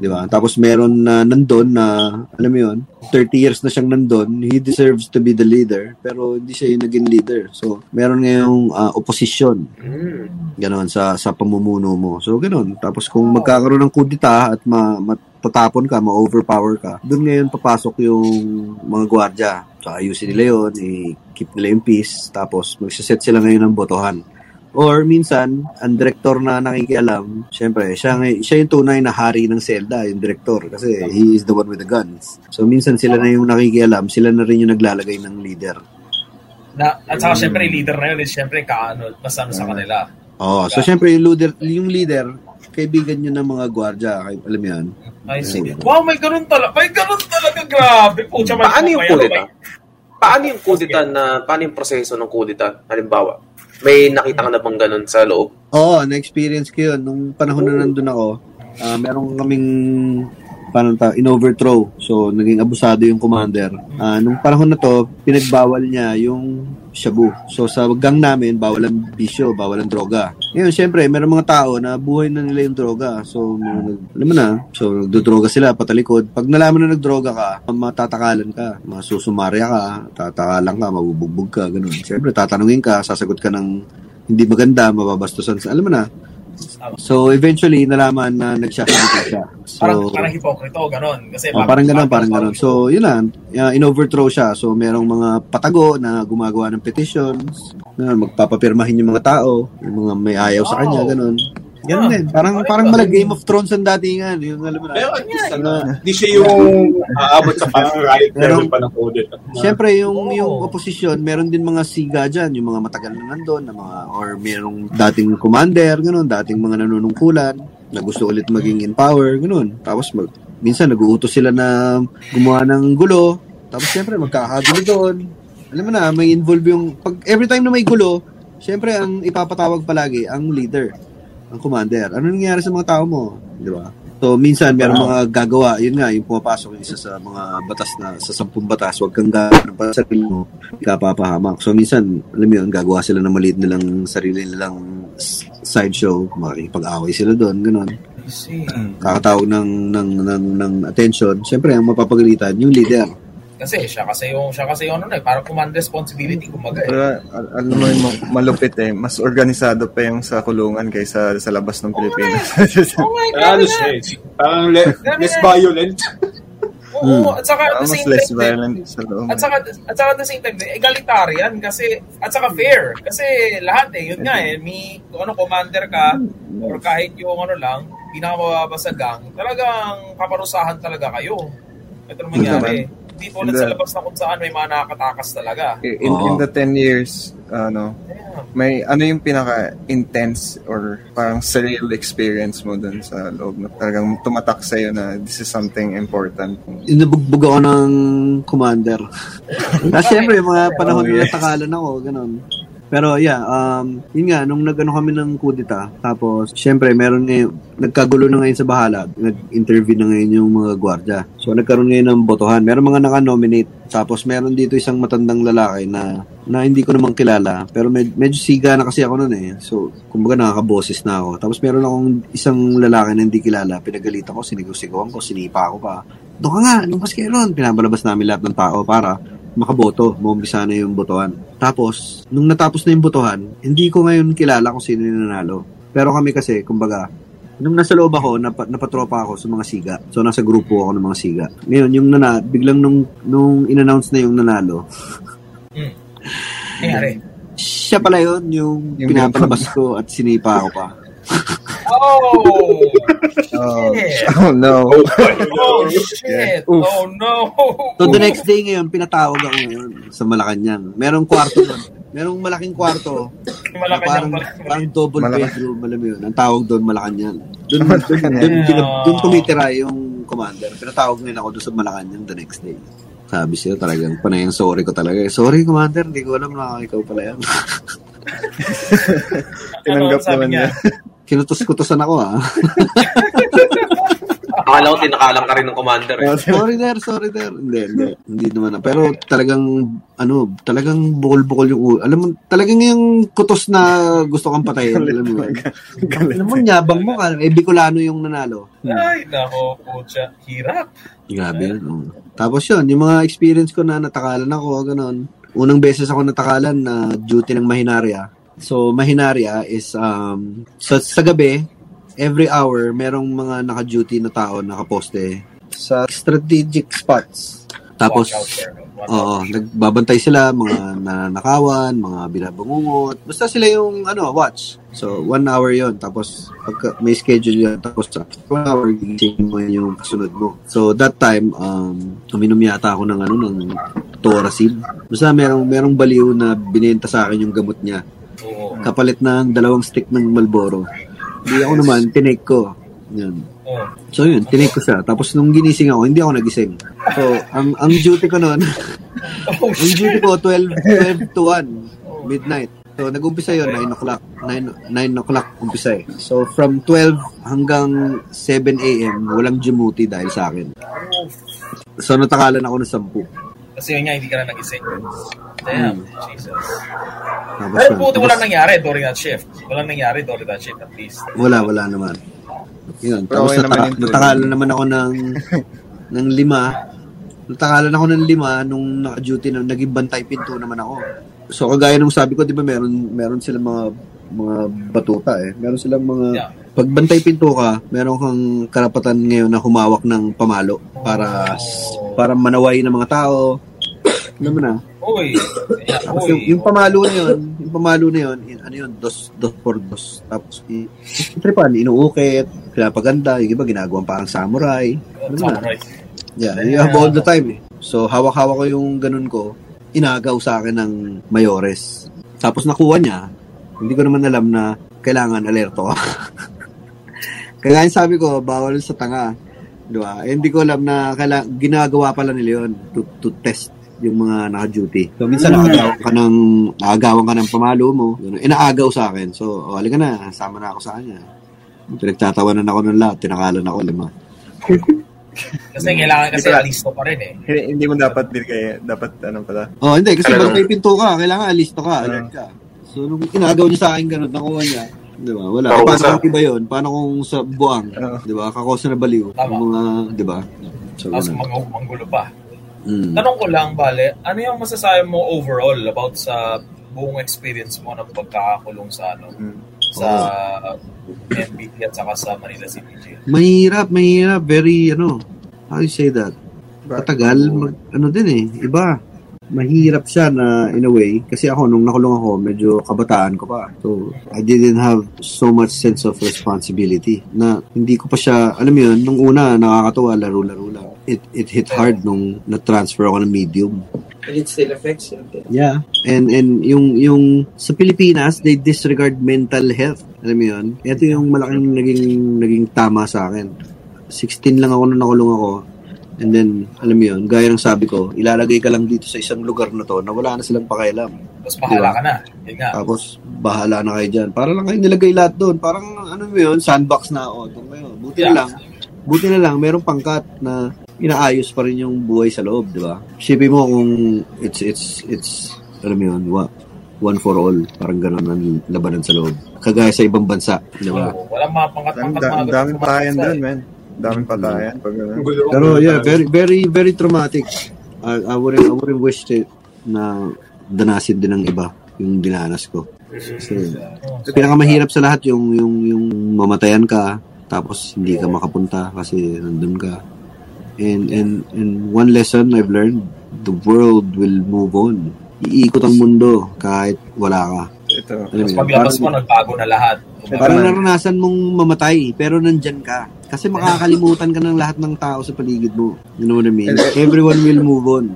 Di ba? Tapos meron na nandun na, alam mo yun, 30 years na siyang nandun, he deserves to be the leader, pero hindi siya yung naging leader. So, meron ngayong ah, opposition Mm. ganon sa sa pamumuno mo. So ganon. Tapos kung magkakaroon ng kudita at ma, matatapon ka, ma-overpower ka, doon ngayon papasok yung mga gwardya So, ayusin nila yun, i-keep nila yung peace, tapos magsaset sila ngayon ng botohan. Or minsan, ang director na nakikialam, syempre, siya, ngay- siya yung tunay na hari ng Zelda, yung director, kasi he is the one with the guns. So minsan sila na yung nakikialam, sila na rin yung naglalagay ng leader. Na, at saka syempre, yung leader na yun is syempre kaano, mas ano sa kanila. Oh, so syempre yung leader, yung leader, kaibigan nyo ng mga gwardya, kay- alam mo yan. I see. Wow, may ganun talaga. May ganun talaga. Grabe. Pucha, may Paano yung kudeta? Paano yung kudeta na, paano yung proseso ng kudeta? Halimbawa, may nakita ka na bang ganun sa loob? Oo, na-experience ko yun. Nung panahon na nandun ako, ah meron kaming paano ta, in-overthrow. So, naging abusado yung commander. Ah, nung panahon na to, pinagbawal niya yung shabu. So, sa gang namin, bawal ang bisyo, bawal ang droga. Ngayon, syempre, meron mga tao na buhay na nila yung droga. So, mga alam mo na, so, nagdodroga sila patalikod. Pag nalaman na nagdroga ka, matatakalan ka, masusumarya ka, tatakalan ka, mabubugbog ka, ganun. Syempre, tatanungin ka, sasagot ka ng hindi maganda, mababastusan sa, alam mo na. So, eventually, nalaman na nagsasabit siya. So, Parang, parang hipokrito, ganun. Kasi Oh, parang gano'n, parang gano'n. So, yun na, uh, in-overthrow siya. So, merong mga patago na gumagawa ng petitions, na magpapapirmahin yung mga tao, yung mga may ayaw sa kanya, Wow. gano'n. Ganun Ah, din. Parang, parang mala Game of Thrones ang datingan. Yung alam mo na. Pero at least, ano, Ah. di siya yung aabot sa parang riot level pa ng kudeta. Siyempre, yung, Oo. yung opposition, meron din mga siga dyan, yung mga matagal na nandun, na mga, or merong dating commander, ganun, dating mga nanunungkulan, na gusto ulit maging in power, ganun. Tapos, mag, minsan, nag-uutos sila na gumawa ng gulo, tapos siyempre, magkakagulo doon. Alam mo na, may involve yung, pag every time na may gulo, siyempre, ang ipapatawag palagi, ang leader, ang commander. Ano nangyayari sa mga tao mo? Di ba? So, minsan, meron mga gagawa, yun nga, yung pumapasok yung isa sa mga batas na, sa sampung batas, huwag kang gagawa ng para sa sarili mo, ikapapahamak. So, minsan, alam mo yun, gagawa sila ng maliit nilang sarili nilang sideshow, makikipag-away sila doon, ganun. Kakatawag ng, ng, ng, ng attention. Siyempre, ang mapapagalitan, yung leader. Kasi siya kasi yung siya kasi yung ano na eh, parang command responsibility kumaga eh. Pero al- alam mo yung ma- malupit eh, mas organisado pa yung sa kulungan kaysa sa labas ng Pilipinas. Oh my God! eh, parang le- less na. violent. Oo, at saka at the mas same less time, violent sa loob. At saka, at saka at the same time, egalitarian kasi, at saka fair. Kasi lahat eh, yun nga eh, may ano, commander ka, or kahit yung ano lang, pinakamababa sa gang, talagang paparusahan talaga kayo. Ito naman mangyari. Hindi tulad sa labas na kung saan may mga nakakatakas talaga. in, in the 10 years, ano, Damn. may ano yung pinaka-intense or parang surreal experience mo dun sa loob na talagang tumatak sa'yo na this is something important. Inubugbog ako ng commander. Kasi syempre, yung mga panahon Oh, na yes. natakalan ako, ganun. Pero yeah, um, yun nga, nung nag-ano kami ng kudita, tapos syempre meron ngayon, nagkagulo na ngayon sa bahala, nag-interview na ngayon yung mga gwardya. So nagkaroon ngayon ng botohan. Meron mga naka-nominate, tapos meron dito isang matandang lalaki na na hindi ko namang kilala, pero med- medyo siga na kasi ako noon eh. So, kumbaga nakakaboses na ako. Tapos meron akong isang lalaki na hindi kilala, pinagalitan ko, sinigaw-sigawan ko, sinipa ako pa. Doon ka nga, lumabas kayo ron. Pinabalabas namin lahat ng tao para makaboto, maumpisa na yung botohan. Tapos, nung natapos na yung botohan, hindi ko ngayon kilala kung sino yung nanalo. Pero kami kasi, kumbaga, nung nasa loob ako, nap- napatropa ako sa mga siga. So, nasa grupo ako ng mga siga. Ngayon, yung nana, biglang nung, nung in-announce na yung nanalo, Nangyari. siya pala yun, yung, Yung pinapalabas ko at sinipa ako pa. Oh! Oh, Shit! oh no. Oh, shit! Oof. Oh, no! So, the next day ngayon, pinatawag ako ngayon sa Malacanang. Merong kwarto doon. Merong malaking kwarto. Malaki parang, niyang parang double Malaki. bedroom, alam mo yun. Ang tawag doon, Malacanang. Doon, doon, doon, doon, doon tumitira yung commander. Pinatawag ngayon ako doon sa Malacanang the next day. Sabi siya talagang panay ang sorry ko talaga. Sorry, commander, hindi ko alam na ikaw pala yan. Tinanggap Ano naman niya. Kinutos-kutosan ako ah. Akala ko tinakalang ka rin ng commander eh. sorry there, sorry there. Hindi, hindi. Hindi naman. na. Pero talagang, ano, talagang bukol-bukol yung ulo. Alam mo, talagang yung kutos na gusto kang patayin. alam mo. Alam mo, nyabang mo ka. Eh, Bicolano yung nanalo. Ay, nako, pucha. Hirap. Grabe yun. oo. Tapos yun, yung mga experience ko na natakalan ako, ganun. Unang beses ako natakalan na duty ng Mahinaria. So, Mahinaria is, um, sa, sa gabi, every hour, merong mga naka-duty na tao, nakaposte sa strategic spots. Tapos. Oo, nagbabantay sila, mga nananakawan, mga binabangungot. Basta sila yung, ano, watch. So, one hour yon Tapos, pagka, may schedule yun. Tapos, after one hour, gigising mo yun yung kasunod mo. So, that time, um, uminom yata ako ng, ano, ng Toracid. Basta merong, merong baliw na binenta sa akin yung gamot niya. Oo. Kapalit ng dalawang stick ng Malboro. Hindi ako naman, tinake ko. Yan. Oo. So yun, tinake ko siya. Tapos nung ginising ako, hindi ako nagising. So, ang ang duty ko noon, Oh, ang duty ko 12, 12 to 1, midnight. So, nag-umpisa yun, 9 o'clock. 9, 9 o'clock umpisa eh. So, from 12 hanggang 7 a.m., walang Jimuti dahil sa akin. So, natakalan ako ng 10. Kasi yun nga, hindi ka na nagising. Damn, Jesus. Tapos, Pero buti walang nangyari during that shift. Walang nangyari during that shift at least. Wala, wala naman. Yun. Pero Tapos okay naman tulog. natakalan naman ako ng ng lima. Natakalan ako ng lima nung naka-duty na naging bantay pinto naman ako. So kagaya nung sabi ko, 'di ba, meron meron silang mga mga batuta eh. Meron silang mga Yeah. pag bantay pinto ka, meron kang karapatan ngayon na humawak ng pamalo para Oh. para manaway ng mga tao. Alam mo na. Uy. Tapos yung, yung pamalo na yun, yung pamalo na yun, in- ano yun, dos, dos por dos. Tapos, i- tripan, inuukit, pinapaganda, yung iba ginagawang parang samurai. Ano na? Samurai. Yeah, you have all the time eh. So, hawak-hawak ko yung ganun ko, inagaw sa akin ng mayores. Tapos nakuha niya, hindi ko naman alam na kailangan alerto ka. Kaya yung sabi ko, bawal sa tanga. Di ba? Eh, hindi ko alam na kaila- ginagawa pala nila yun to, to test yung mga naka-duty. So, minsan nakagawan ka ng, nakagawan ka ng pamalo mo. Yun, inaagaw sa akin. So, oh, halika na, sama na ako sa kanya. Pinagtatawanan ako ng lahat, tinakalan ako lima. Kasi kailangan kasi alisto pa rin eh. Hindi, hindi mo dapat kaya, dapat ano pala. Oh, hindi. Kasi pag may pinto ka, kailangan alisto ka, Ah. alert ka. So, nung inagaw niya sa akin ganun, nakuha niya. Di ba? Wala. Paano sa- kung iba yun? Paano kung sa buwang? Oo. Di ba? Kakosa na baliw. Tama. Mga, di ba? So, Tapos mga manggulo pa. Mm. Tanong ko lang, Bale, ano yung masasabi mo overall about sa buong experience mo ng pagkakakulong sa ano Mm. sa NBT at saka sa Manila City Jail? Mahirap, mahirap. Very, ano, how you say that? Katagal, mag, ano din eh, iba. Mahirap siya na, in a way, kasi ako, nung nakulong ako, medyo kabataan ko pa. So, I didn't have so much sense of responsibility na hindi ko pa siya, alam mo yun, nung una, nakakatuwa, laro-laro lang. It, it hit hard nung na-transfer ako ng medium. And it still affects you. Yeah. And and yung yung sa Pilipinas, they disregard mental health. Alam mo 'yun? Ito yung malaking naging naging tama sa akin. 16 lang ako nung nakulong ako. And then, alam mo 'yun, gaya ng sabi ko, ilalagay ka lang dito sa isang lugar na to na wala na silang pakialam. Tapos bahala Diba? ka na. Nga. Tapos, bahala na kayo dyan. Para lang kayo nilagay lahat doon. Parang, ano mo yun, sandbox na ako. Doon kayo. Buti na Yeah. lang, buti na lang, merong pangkat na inaayos pa rin yung buhay sa loob, di ba? Isipin mo kung it's, it's, it's, alam mo yun, wa, one for all. Parang ganun ang labanan sa loob. Kagaya sa ibang bansa, di ba? Oo, walang mga Ang pangkat-pangkat ang daming sa- doon, man. Daming patayan. Pag ano. Pero yeah, very, very, very traumatic. I, I wouldn't, I wouldn't wish it na danasin din ng iba yung dinanas ko. Kasi, pinakamahirap sa lahat yung yung yung mamatayan ka tapos hindi ka makapunta kasi nandun ka. And and and one lesson I've learned, the world will move on. Iikot ang mundo kahit wala ka. Ito. Tapos paglabas mo, nagbago na lahat. parang naranasan mong mamatay pero nandyan ka. Kasi makakalimutan ka ng lahat ng tao sa paligid mo. You know what I mean? Everyone will move on.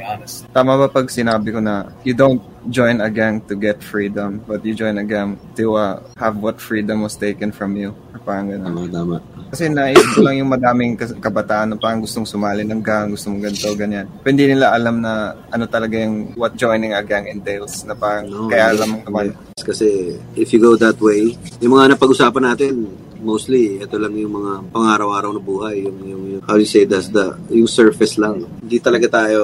Honest. Tama ba pag sinabi ko na you don't join a gang to get freedom, but you join a gang to uh, have what freedom was taken from you? Parang gano'n. Tama, tama. Kasi naisip ko lang yung madaming kabataan na parang gustong sumali ng gang, gustong ganito, ganyan. Pero hindi nila alam na ano talaga yung what joining a gang entails. Na parang No, kaya alam mo naman. Kasi if you go that way, yung mga napag-usapan natin, mostly, ito lang yung mga pang-araw-araw na buhay. Yung, yung, yung how do you say, that's the, yung surface lang. Hindi talaga tayo,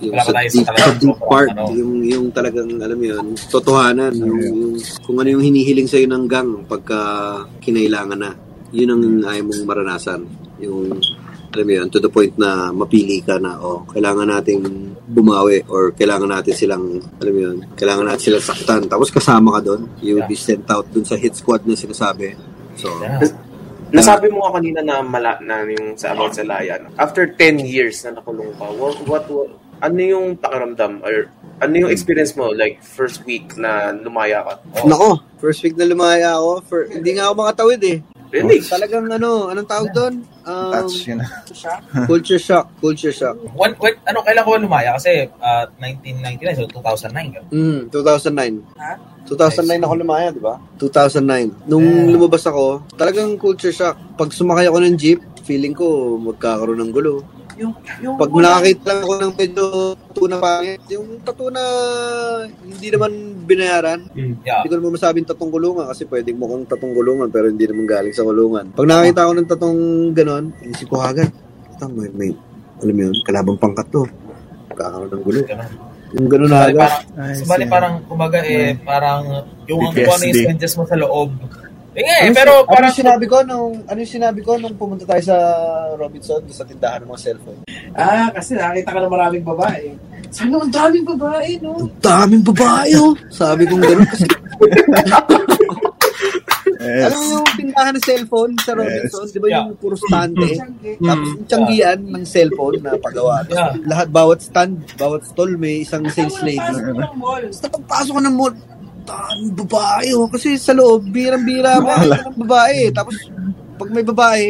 yung Wala sa tayo sa deep, sa deep part, ano. yung, yung talagang, alam mo yun, totohanan, yung, yung, kung ano yung hinihiling sa'yo ng gang pagka kinailangan na. Yun ang ayaw mong maranasan. Yung, alam mo yun, to the point na mapili ka na, oh, kailangan nating bumawi or kailangan natin silang, alam mo yun, kailangan natin silang saktan. Tapos kasama ka doon. You will be sent out dun sa hit squad na sinasabi. So, Yeah. Nasabi mo nga kanina na mala na yung sa about sa Layan. After 10 years na nakulong ka, what, what, what ano yung pakiramdam or ano yung experience mo like first week na lumaya ka? Nako, first week na lumaya ako, for, hindi nga ako makatawid eh. Really? Talagang ano, anong tawag doon? Um, Touch yun. culture shock, culture shock. When, when, ano, kailan ko lumaya? Kasi uh, 1999, so 2009. yun. Mm, 2009. Ha? 2009 ako lumaya, di ba? 2009. Nung Yeah. lumabas ako, talagang culture shock. Pag sumakay ako ng jeep, feeling ko magkakaroon ng gulo. Yung, yung, Pag nakakita lang ako ng medyo tattoo na pangit, yung tattoo na hindi naman binayaran, yeah. hindi ko naman masabing tatong kulungan kasi pwedeng mukhang tatong kulungan pero hindi naman galing sa kulungan. Pag nakakita ako ng tatong ganon, inisip ko agad, ito may, may, alam mo yun, kalabang pangkat to. Magkakaroon ng gulo. Ganun. Yung ganon na agad. parang, Ay, parang, kumbaga eh, parang yung PTSD. kung ano yung mo sa loob. Eh, eh, Ano pero si- parang, ano sinabi ko nung ano yung sinabi ko nung pumunta tayo sa Robinson sa tindahan ng mga cellphone. Ah, kasi nakita ka ng maraming babae. Sana ang daming babae, no? Ang daming babae oh. Sabi kong gano'n kasi Yes. alam mo yung tindahan ng cellphone sa Robinson, di ba yung puro stante? Tiyangge. Tapos yung tiyanggian ng cellphone na pagawa. Yeah. lahat, bawat stand, bawat stall may isang sales lady. Basta pagpasok ko ng mall, daming babae oh. Kasi sa loob, birang-bira makakita ng babae. Tapos pag may babae,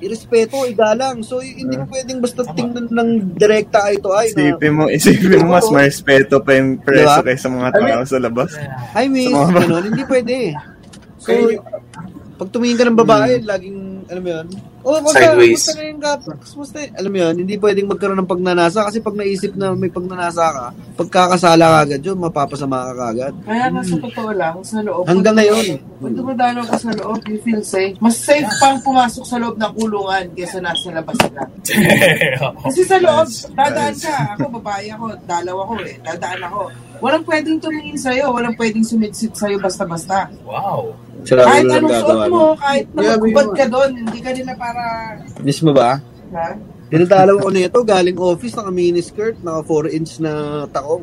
irespeto, igalang. So, hindi mo pwedeng basta tingnan ng direkta eye to eye na, Isipin mo, isipin mo mas may respeto pa yung preso Diba? kaysa mga tao sa labas. Hi, miss. Sa mga- Ganun, hindi pwede. So, pag tumingin ka ng babae, laging, alam mo yun, oh, basta, Sideways. basta na yung gap, basta, alam mo yun, hindi pwedeng magkaroon ng pagnanasa kasi pag naisip na may pagnanasa ka, pagkakasala ka agad yun, mapapasama ka agad. Kaya nga sa totoo lang, sa loob. Hanggang ngayon. Pag dumadalaw ka sa loob, you feel safe. Mas safe pang pumasok sa loob ng kulungan kesa nasa labas ka. Kasi sa loob, dadaan ka. Ako, babae ako, dalaw ako eh. Dadaan ako. Walang pwedeng tumingin sa'yo. Walang pwedeng sumitsit sa'yo basta-basta. wow. Kahit anong suot mo, kahit yun. ka doon, hindi ka nila para... Miss mo ba? Ha? Dinadalaw ko nito, galing office, naka mini skirt, naka 4 inch na takong.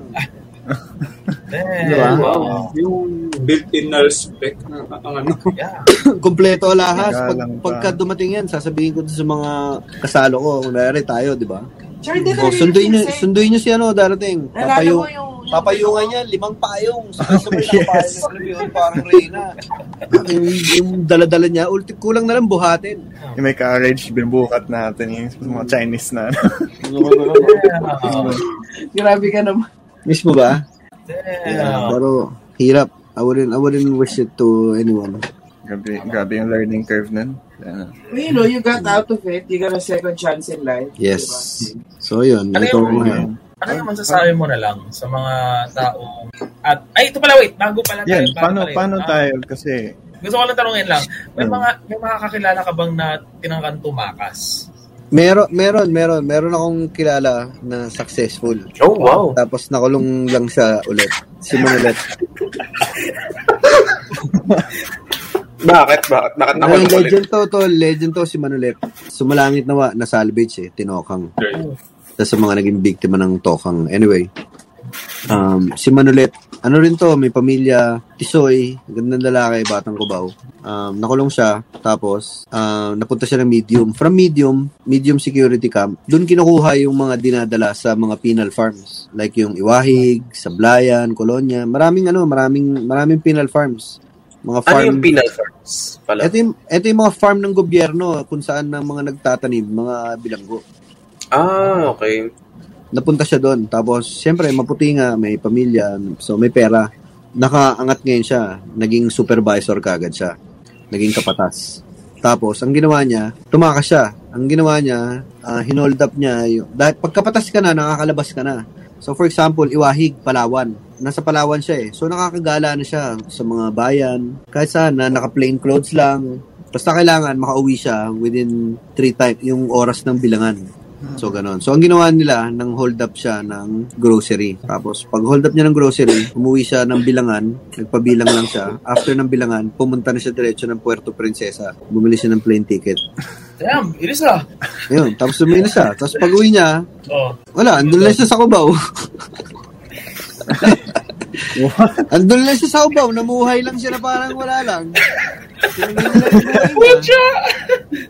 Damn. Diba? Wow. Yung built-in na respect na ang ano. Yeah. Kompleto lahas. Pag, pagka dumating yan, sasabihin ko sa mga kasalo ko, kunwari tayo, di ba? Tsaka hindi ka O, rin sunduin safe. sunduin nyo si ano, darating. Papayo, yung... yung- papayungan niya, limang payong. Sabay-sabay na payong. Alam mo yun, parang reyna. yung, yung dala-dala niya, ulti kulang na lang buhatin. Yung may courage, binubukat natin yung mga Chinese na. Damn. Grabe ka naman. Miss mo ba? Damn. Yeah, pero hirap. I wouldn't, I wouldn't wish it to anyone. Grabe, grabe yung learning curve nun. Yeah. Well, you know, you got out of it. You got a second chance in life. Yes. Diba? So, yun. Ano ito yung- ko ngayon. Ano yung masasabi mo na lang sa mga taong... At, ay, ito pala, wait. Bago pala tayo. Yan, paano, pala yun. paano Ah, tayo? Kasi, Gusto ko lang tanongin lang. May Hmm. mga may mga kakilala ka bang na tinangkan tumakas? Meron, meron, meron. Meron akong kilala na successful. Oh, wow. Tapos nakulong lang siya ulit. Si Manulet. Bakit? Bakit? Bakit Ay, nakulong ulit? legend to, to. Legend to si Manulet. Sumalangit na wa, na salvage eh. Tinokang. Tapos sa mga naging biktima ng tokang. Anyway, um, si Manulet, ano rin to, may pamilya, Tisoy, gandang lalaki, batang kubaw. Um, nakulong siya, tapos um, napunta siya ng medium. From medium, medium security camp, doon kinukuha yung mga dinadala sa mga penal farms. Like yung Iwahig, Sablayan, Colonia, maraming ano, maraming, maraming penal farms. Mga Ano farm, yung penal farms pala? ito yung, ito yung mga farm ng gobyerno kung saan ng mga nagtatanim, mga bilanggo Ah, okay. napunta siya doon. Tapos, siyempre, maputi nga, may pamilya, so may pera. Nakaangat ngayon siya. Naging supervisor kagad siya. Naging kapatas. Tapos, ang ginawa niya, tumakas siya. Ang ginawa niya, ah, hinold up niya. Yung, dahil pagkapatas ka na, nakakalabas ka na. So, for example, Iwahig, Palawan. Nasa Palawan siya eh. So, nakakagala na siya sa mga bayan. Kahit saan na, naka-plain clothes lang. Basta kailangan makauwi siya within three time, yung oras ng bilangan. So, ganon. So, ang ginawa nila, nang hold up siya ng grocery. Tapos, pag hold up niya ng grocery, umuwi siya ng bilangan, nagpabilang lang siya. After ng bilangan, pumunta na siya diretso ng Puerto Princesa. Bumili siya ng plane ticket. Damn, ilis ah. Ayun, tapos na siya. Tapos pag uwi niya, Oh. wala, andun lang siya sa Cubao. Andun lang siya sa ubaw, namuhay lang siya na parang wala lang. Niya.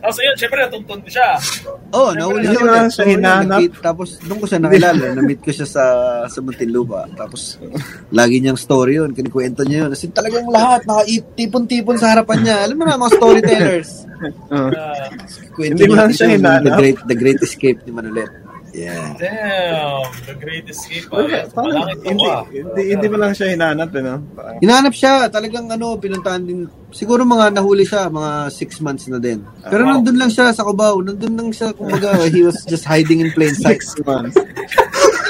Tapos yun, syempre natuntun siya. Oo, oh, nahuli Hindi siya mo lang ulit. siya nag-meet. Tapos doon ko siya nakilala. Na-meet ko siya sa sa Muntinlupa. Tapos lagi niyang story yun. Kinikwento niya yun. As in, talagang lahat. Nakatipon-tipon sa harapan niya. Alam mo na, mga storytellers. Uh, Ah, Kwento Hindi mo lang siya yung hinahanap. The Great, the great Escape ni Manolet. Yeah. damn, the great escape. ah. Wala, parang hindi, hindi, hindi mo lang siya hinanap, eh, no? Parang, Hinahanap siya. Talagang ano, pinuntahan din. Siguro mga nahuli siya, mga six months na din. Pero Wow. nandun lang siya sa Cubao. Nandun lang siya, kumbaga, he was just hiding in plain sight. six months.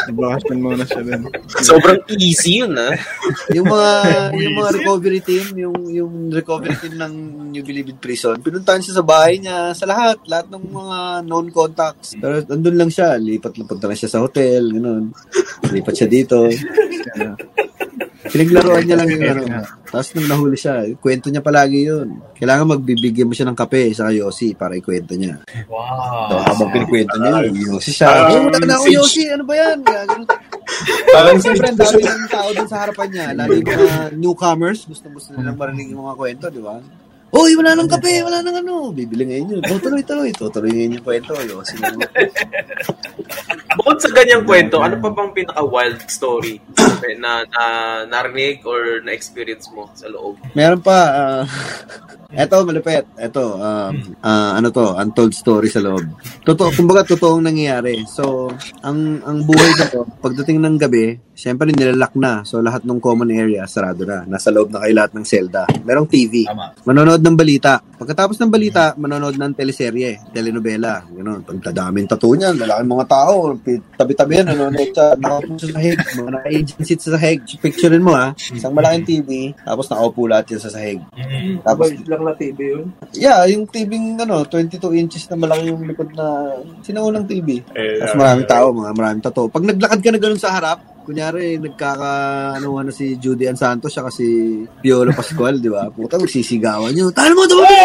Nagbakasyon muna siya din. Sobrang easy yun, ah. yung mga yung mga recovery team, yung yung recovery team ng New Bilibid Prison, pinuntahan siya sa bahay niya, sa lahat, lahat ng mga known contacts. Pero andun lang siya, lipat lang punta na siya sa hotel, ganoon. Lipat siya dito. Pinaglaruan niya lang yung ano. Tapos nung nahuli siya, kwento niya palagi yun. Kailangan magbibigyan mo siya ng kape sa Yossi para ikwento niya. So, Wow. habang pinikwento niya, yung Yossi siya. Oh, wala na ako. Yossi, ano ba yan? Parang Siyempre, ang dami ng tao dun sa harapan niya. Lalo yung mga newcomers, gusto-gusto nilang marinig yung mga kwento, di ba? Uy, wala nang kape, wala nang ano. Bibili ngayon yun. Oh, tuloy, tuloy. Tutuloy ngayon yung kwento. Naman. Bukod sa ganyang kwento, ano pa bang pinaka-wild story na, na narinig or na-experience mo sa loob? Meron pa, ah, eto, malupit. Eto, um, ah, ano to, untold story sa loob. Totoo, kumbaga, totoong nangyayari. So, ang ang buhay na to, pagdating ng gabi, syempre nilalak na. So, lahat ng common area, sarado na. Nasa loob na kayo lahat ng selda. Merong TV. Tama. Manonood ng balita. Pagkatapos ng balita, manonood ng teleserye, telenovela. Ganun. Pagdadaming tattoo niyan, lalaking mga tao, tabi-tabi yan, nanonood sa, nakaupo sa sahig, mga naka-agency sa sahig. Picturein mo ha, isang malaking TV, tapos nakaupo lahat yan sa sahig. Mhm. Tapos, lang na TV yun. yeah, yung TV, ano, 22 inches na malaki yung likod na, sinaunang TV. Eh, Tapos maraming tao, mga maraming tato. Pag naglakad ka na ganun sa harap, kunyari, nagkaka, ano, ano si Judy Ann Santos, siya kasi Piolo Pascual, di ba? Puta, magsisigawan nyo. Talo mo, tumabili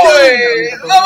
ka!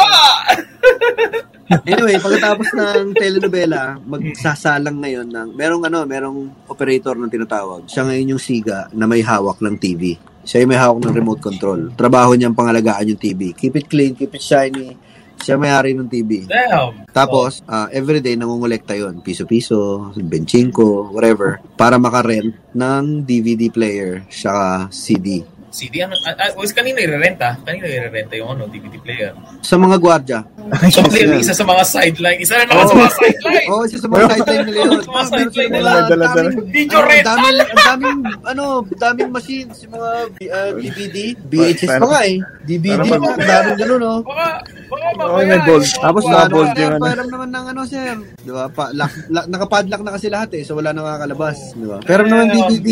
Anyway, pagkatapos ng telenovela, magsasalang ngayon ng, merong ano, merong operator na tinatawag. Siya ngayon yung siga na may hawak ng TV. Siya yung may hawak ng remote control. Trabaho niyang pangalagaan yung TV. Keep it clean, keep it shiny. Siya may-ari ng TV. Damn. Tapos, ah, everyday nangungulekta yon Piso-piso, benchingko, whatever. Para makarent ng DVD player, saka CD. CD, ano, ah, ah, was kanina i-renta? Kanina i-renta yung ano, DVD player. Sa mga gwardya. So, clearly, isa sa mga sideline. Isa na naman sa mga sideline. Oo, oh, isa sa mga sideline nila yun. Sa mga sideline nila. Dala-dala. daming- Video ano, rental. daming, ang daming, ano, daming machines, yung mga ah, DVD, VHS pa nga eh. DVD Parang ang daming ganun, oh. Baka, baka Oo, mamaya. may bold. yung mga Tapos Mga na, bold sir, yung ano. pairam naman ng ano, sir. Di ba? Pa, lock, lock, nakapadlock na kasi lahat eh, so wala nang nakakalabas. Di ba? Pero naman DVD,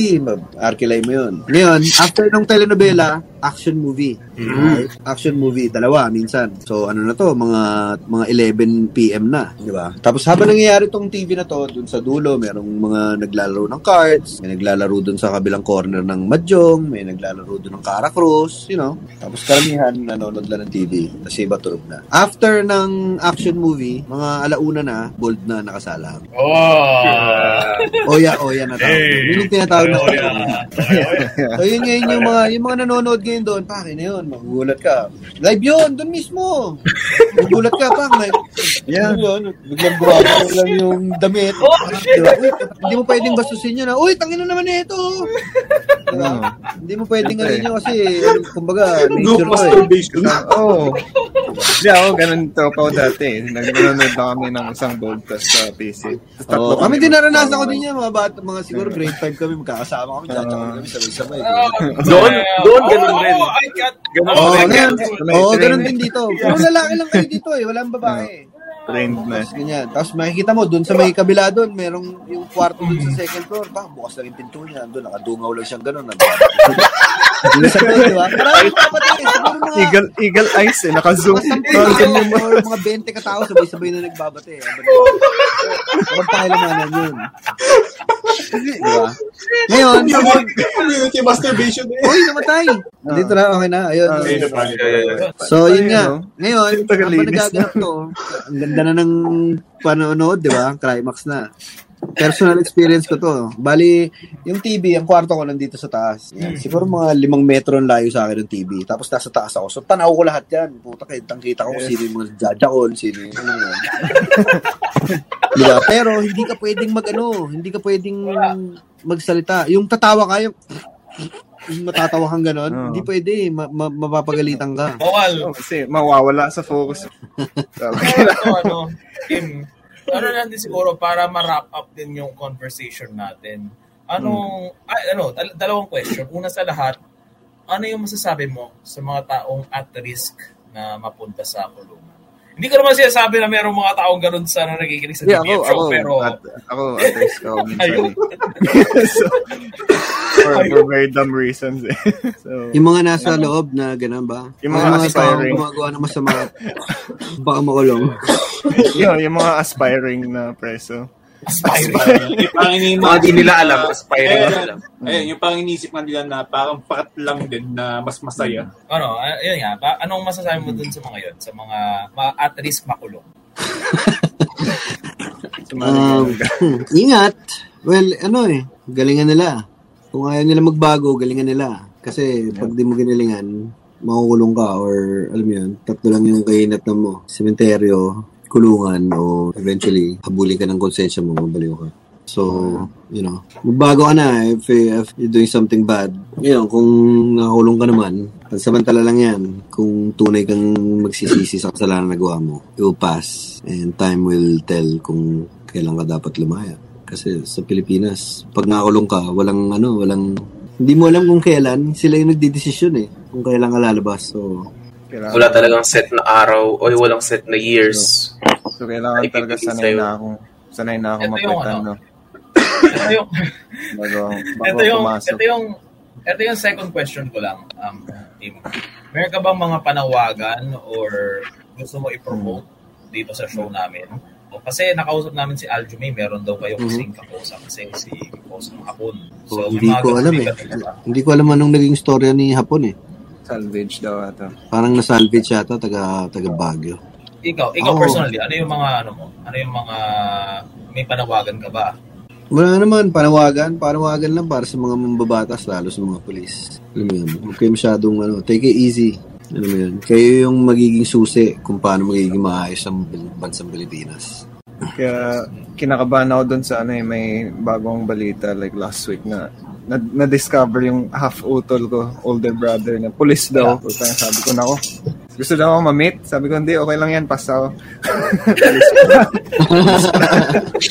arkilay mo yun. Ngayon, after nung telenovela, action movie. Right? Action movie, dalawa minsan. So ano na to, mga mga 11 PM na, di ba? Tapos habang nangyayari tong TV na to, dun sa dulo, merong mga naglalaro ng cards, may naglalaro dun sa kabilang corner ng Mahjong, may naglalaro dun ng Caracross, you know. Tapos karamihan nanonood lang ng TV, tapos iba tulog na. After ng action movie, mga alauna na, bold na nakasalang. Oh. Oya, oya na tawag. Hey. Yun yung tinatawag na Oh, yeah. So yun ngayon yung mga yung mga nanonood ngayon doon, pake na yun, magugulat ka. Live yun, doon mismo. Magugulat ka pa, may Yeah. yun, biglang gumagawa lang yung damit. Oh, Diba? Uy, hindi mo pwedeng bastusin yun na, uy, tangin na naman ito. Oo. Hindi mo pwedeng ano yun kasi, kumbaga, nature ko eh. masturbation. Oo. Hindi ako, ganun tropa ko dati. Nag-nanonood na kami ng isang broadcast sa PC. Oh, kami din naranasan ko din yan, mga bata, mga siguro grade 5 kami, magkakasama kami, tsatsakan kami sabay-sabay. Doon, doon, ganun rin. Oh, Ganun Oo, rin. ganun. Oo, ganun din dito. Puro lalaki lang kayo dito eh, walang babae. Trained na. Tapos ganyan. Tapos makikita mo, dun sa may kabila dun, merong yung kwarto dun sa second floor. Baka bukas lang yung pinto niya. Doon, nakadungaw lang siyang gano'n. Hindi sa doon, di ba? Maraming kapatid. eh. Siguro mga... Eagle, eagle eyes eh. Naka-zoom. Naka-zoom yung mga- or mga 20 katao sabay-sabay na nagbabate. Habang pakilamanan yun. Di ba? Ngayon, Community masturbation eh. Uy, namatay! Dito na, okay na. Ayun. Ah, pala. So, yun nga. Ngayon, habang nagaganap to, ang ganda na ng panonood, di ba? Climax na. Personal experience ko to. Bali, yung TV, ang kwarto ko nandito sa taas. Yan. Siguro mga limang metro ang layo sa akin ng TV. Tapos nasa taas ako. So, tanaw ko lahat yan. Puta, kitang kita ko kung sino yung mga jajakon, sino yung ano diba? Pero, hindi ka pwedeng mag, ano, hindi ka pwedeng magsalita. Yung tatawa ka, yung, yung matatawa kang ganon, Oo. hindi pwede. Ma- ma- mapapagalitan ka. Bawal. Oh, kasi mawawala sa focus. So, ano, ano, ano lang din siguro para ma-wrap up din yung conversation natin. Anong, ay, ano, dal- dalawang question. Una sa lahat, ano yung masasabi mo sa mga taong at risk na mapunta sa kulungan? Hindi ko naman sinasabi na mayroong mga taong ganun sa na nakikinig sa yeah, DBF ako, show, ako, pero at, ako, at risk ako minsan. Ayun. so, for, for very dumb reasons eh. So, Yung mga nasa loob na ganun ba? Yung mga taong aspiring. gumagawa ng masama, baka makulong. yun, yung mga aspiring na preso. Aspiring. yung parang iniisip Mga di nila alam, aspiring Ayun, na alam. ayun, yung parang iniisip nga nila na parang pakat lang din na mas masaya. ano, ah, yun nga, ba, anong masasabi mo dun sa mga yun? Sa mga, mga at risk makulong? Um, ingat. Well, ano eh, galingan nila. Kung ayaw nila magbago, galingan nila. Kasi pag di mo ginalingan, makukulong ka or alam mo yun, tatlo lang yung kahinatnan mo. Sementeryo, kulungan, o eventually, habulin ka ng konsensya mo, mabaliw ka. So, you know, magbago ka na if, if you're doing something bad. You know, kung nakakulong ka naman, pansamantala lang yan. Kung tunay kang magsisisi sa kasalanan na nagawa mo, it will pass. And time will tell kung kailan ka dapat lumaya. Kasi sa Pilipinas, pag nakakulong ka, walang ano, walang hindi mo alam kung kailan, sila yung nagdidesisyon eh, kung kailan ka lalabas. So, Kailangan, Wala talagang set na araw o walang set na years. so, kailangan Ay, talaga sanay sa'yo. na akong sanay na ako mapitan, ano. no? Ito yung, Bago, bago ito yung, pumasok. ito yung, ito yung second question ko lang, um, Tim. Meron ka bang mga panawagan or gusto mo i-promote dito sa show namin? O, kasi nakausap namin si Aljo May, meron daw kayo kasing kausap kasi si Kausap Hapon. so may hindi ko alam eh. Hindi ko alam anong naging storya ni Hapon eh. Salvage daw ata. Parang na-salvage yata, taga, taga Baguio. Ikaw, ikaw Oo. personally, ano yung mga ano mo? Ano yung mga may panawagan ka ba? Wala naman, panawagan. Panawagan lang para sa mga mambabatas, lalo sa mga polis. Alam mo yun, huwag kayo masyadong, ano, take it easy. Alam mo yun, kayo yung magiging susi kung paano magiging maayos ang bansang Pilipinas. Kaya kinakabahan ako doon sa ano eh, may bagong balita like last week na na, na-discover yung half-utol ko, older brother na police daw. Puta, sabi ko na ako, gusto daw ako ma-meet. Sabi ko, hindi, okay lang yan, pass ako.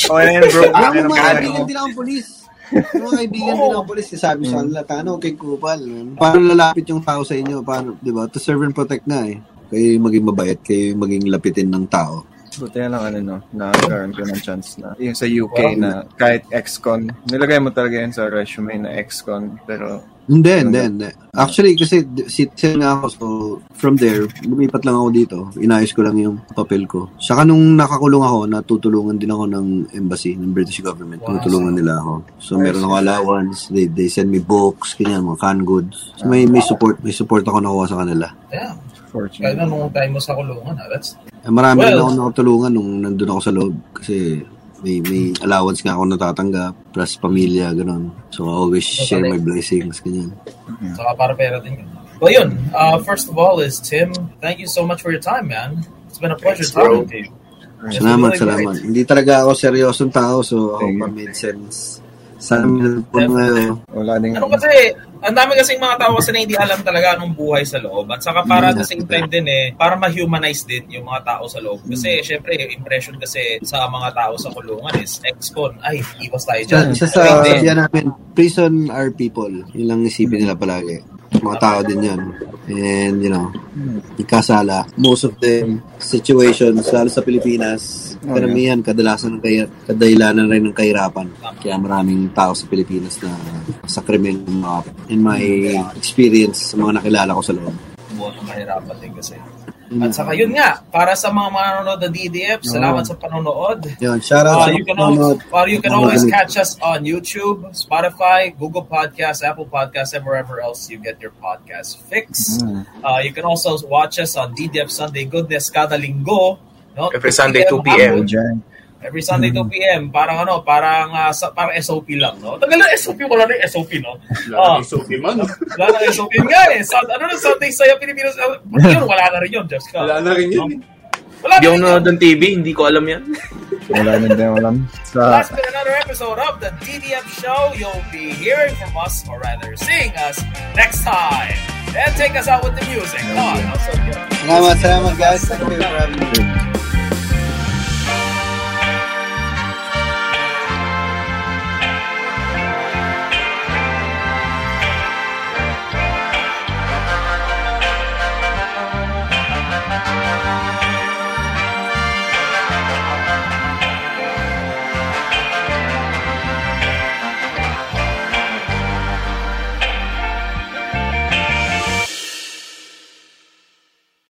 okay lang yan, bro. Lang mga kaibigan ako. din akong polis. Yung mga kaibigan din akong polis, sabi sa kanila, tano, kay Kupal. Paano lalapit yung tao sa inyo? Paano, di ba? To serve and protect na eh. Kayo yung maging mabait, kayo yung maging lapitin ng tao. Buti na lang ano no, nagkaroon ko ng chance na yung sa UK na kahit ex-con, nilagay mo talaga yan sa resume na ex-con, pero Hindi, hindi, hindi. Actually, kasi si nga ako, so from there, lumipat lang ako dito. Inayos ko lang yung papel ko. Saka nung nakakulong ako, natutulungan din ako ng embassy, ng British government. Wow. Tutulungan nila ako. So meron ako allowance, they, they send me books, ganyan, mga canned goods. So may, may support, may support ako nakuha sa kanila. Yeah. fortunate. Kaya nung time mo sa kulungan, ah, that's marami Well- rin ako nakatulungan nung nandun ako sa loob. Kasi may, may allowance nga ako natatanggap, plus pamilya, ganun. So I always share my blessings, ganyan. Saka para pera din yun. Well, yun. Uh, first of all is, Tim, thank you so much for your time, man. It's been a pleasure Thanks, bro. talking to you. Salamat, really salamat. great. Hindi talaga ako seryosong tao, so pa you. made sense. Sana may natutunan ngayon. Wala ding Ano kasi, ang dami kasing mga tao kasi na hindi alam talaga anong buhay sa loob. At saka para at the same time din eh, para ma-humanize din yung mga tao sa loob. Kasi syempre, yung impression kasi sa mga tao sa kulungan is ex-con. Ay, iwas tayo Sa, dyan. sa, sa sabihan namin, prison are people. Yun lang isipin nila palagi. Mga tao din yan. And, you know, ikasala. Most of the situations, lalo sa Pilipinas, Oh, karamihan, kadalasan ng kay, kadahilanan rin ng kahirapan. Kaya maraming tao sa Pilipinas na sa krimen, uh, in my experience, sa mga nakilala ko sa loob. buwan ng kahirapan din kasi. At saka yun nga, para sa mga manonood ng DDF, salamat sa panonood. Yun, shout Uh, out sa you can mga always, well, you can always catch us on YouTube, Spotify, Google Podcasts, Apple Podcasts, and wherever else you get your podcast fix. Uh, you can also watch us on DDF Sunday Goodness kada linggo. No? Every Sunday, 2 p.m. p.m. Every Sunday 2 p.m. Parang ano, parang uh, sa, parang SOP lang, no? Tagal na SOP, wala na yung SOP, no? Wala uh, SOP man. Wala na SOP nga eh. Sa, ano na, Sunday Saya Pilipinas, yun, wala na rin yun, just ka. Wala na rin yun. No? Wala Hindi ako nanonood ng TV, hindi ko alam yan. Wala na din alam. Sa... That's been another episode of the DDM Show. You'll be hearing from us, or rather seeing us, next time. And take us out with the music. Oh, Salamat, salamat guys. Thank you for having me.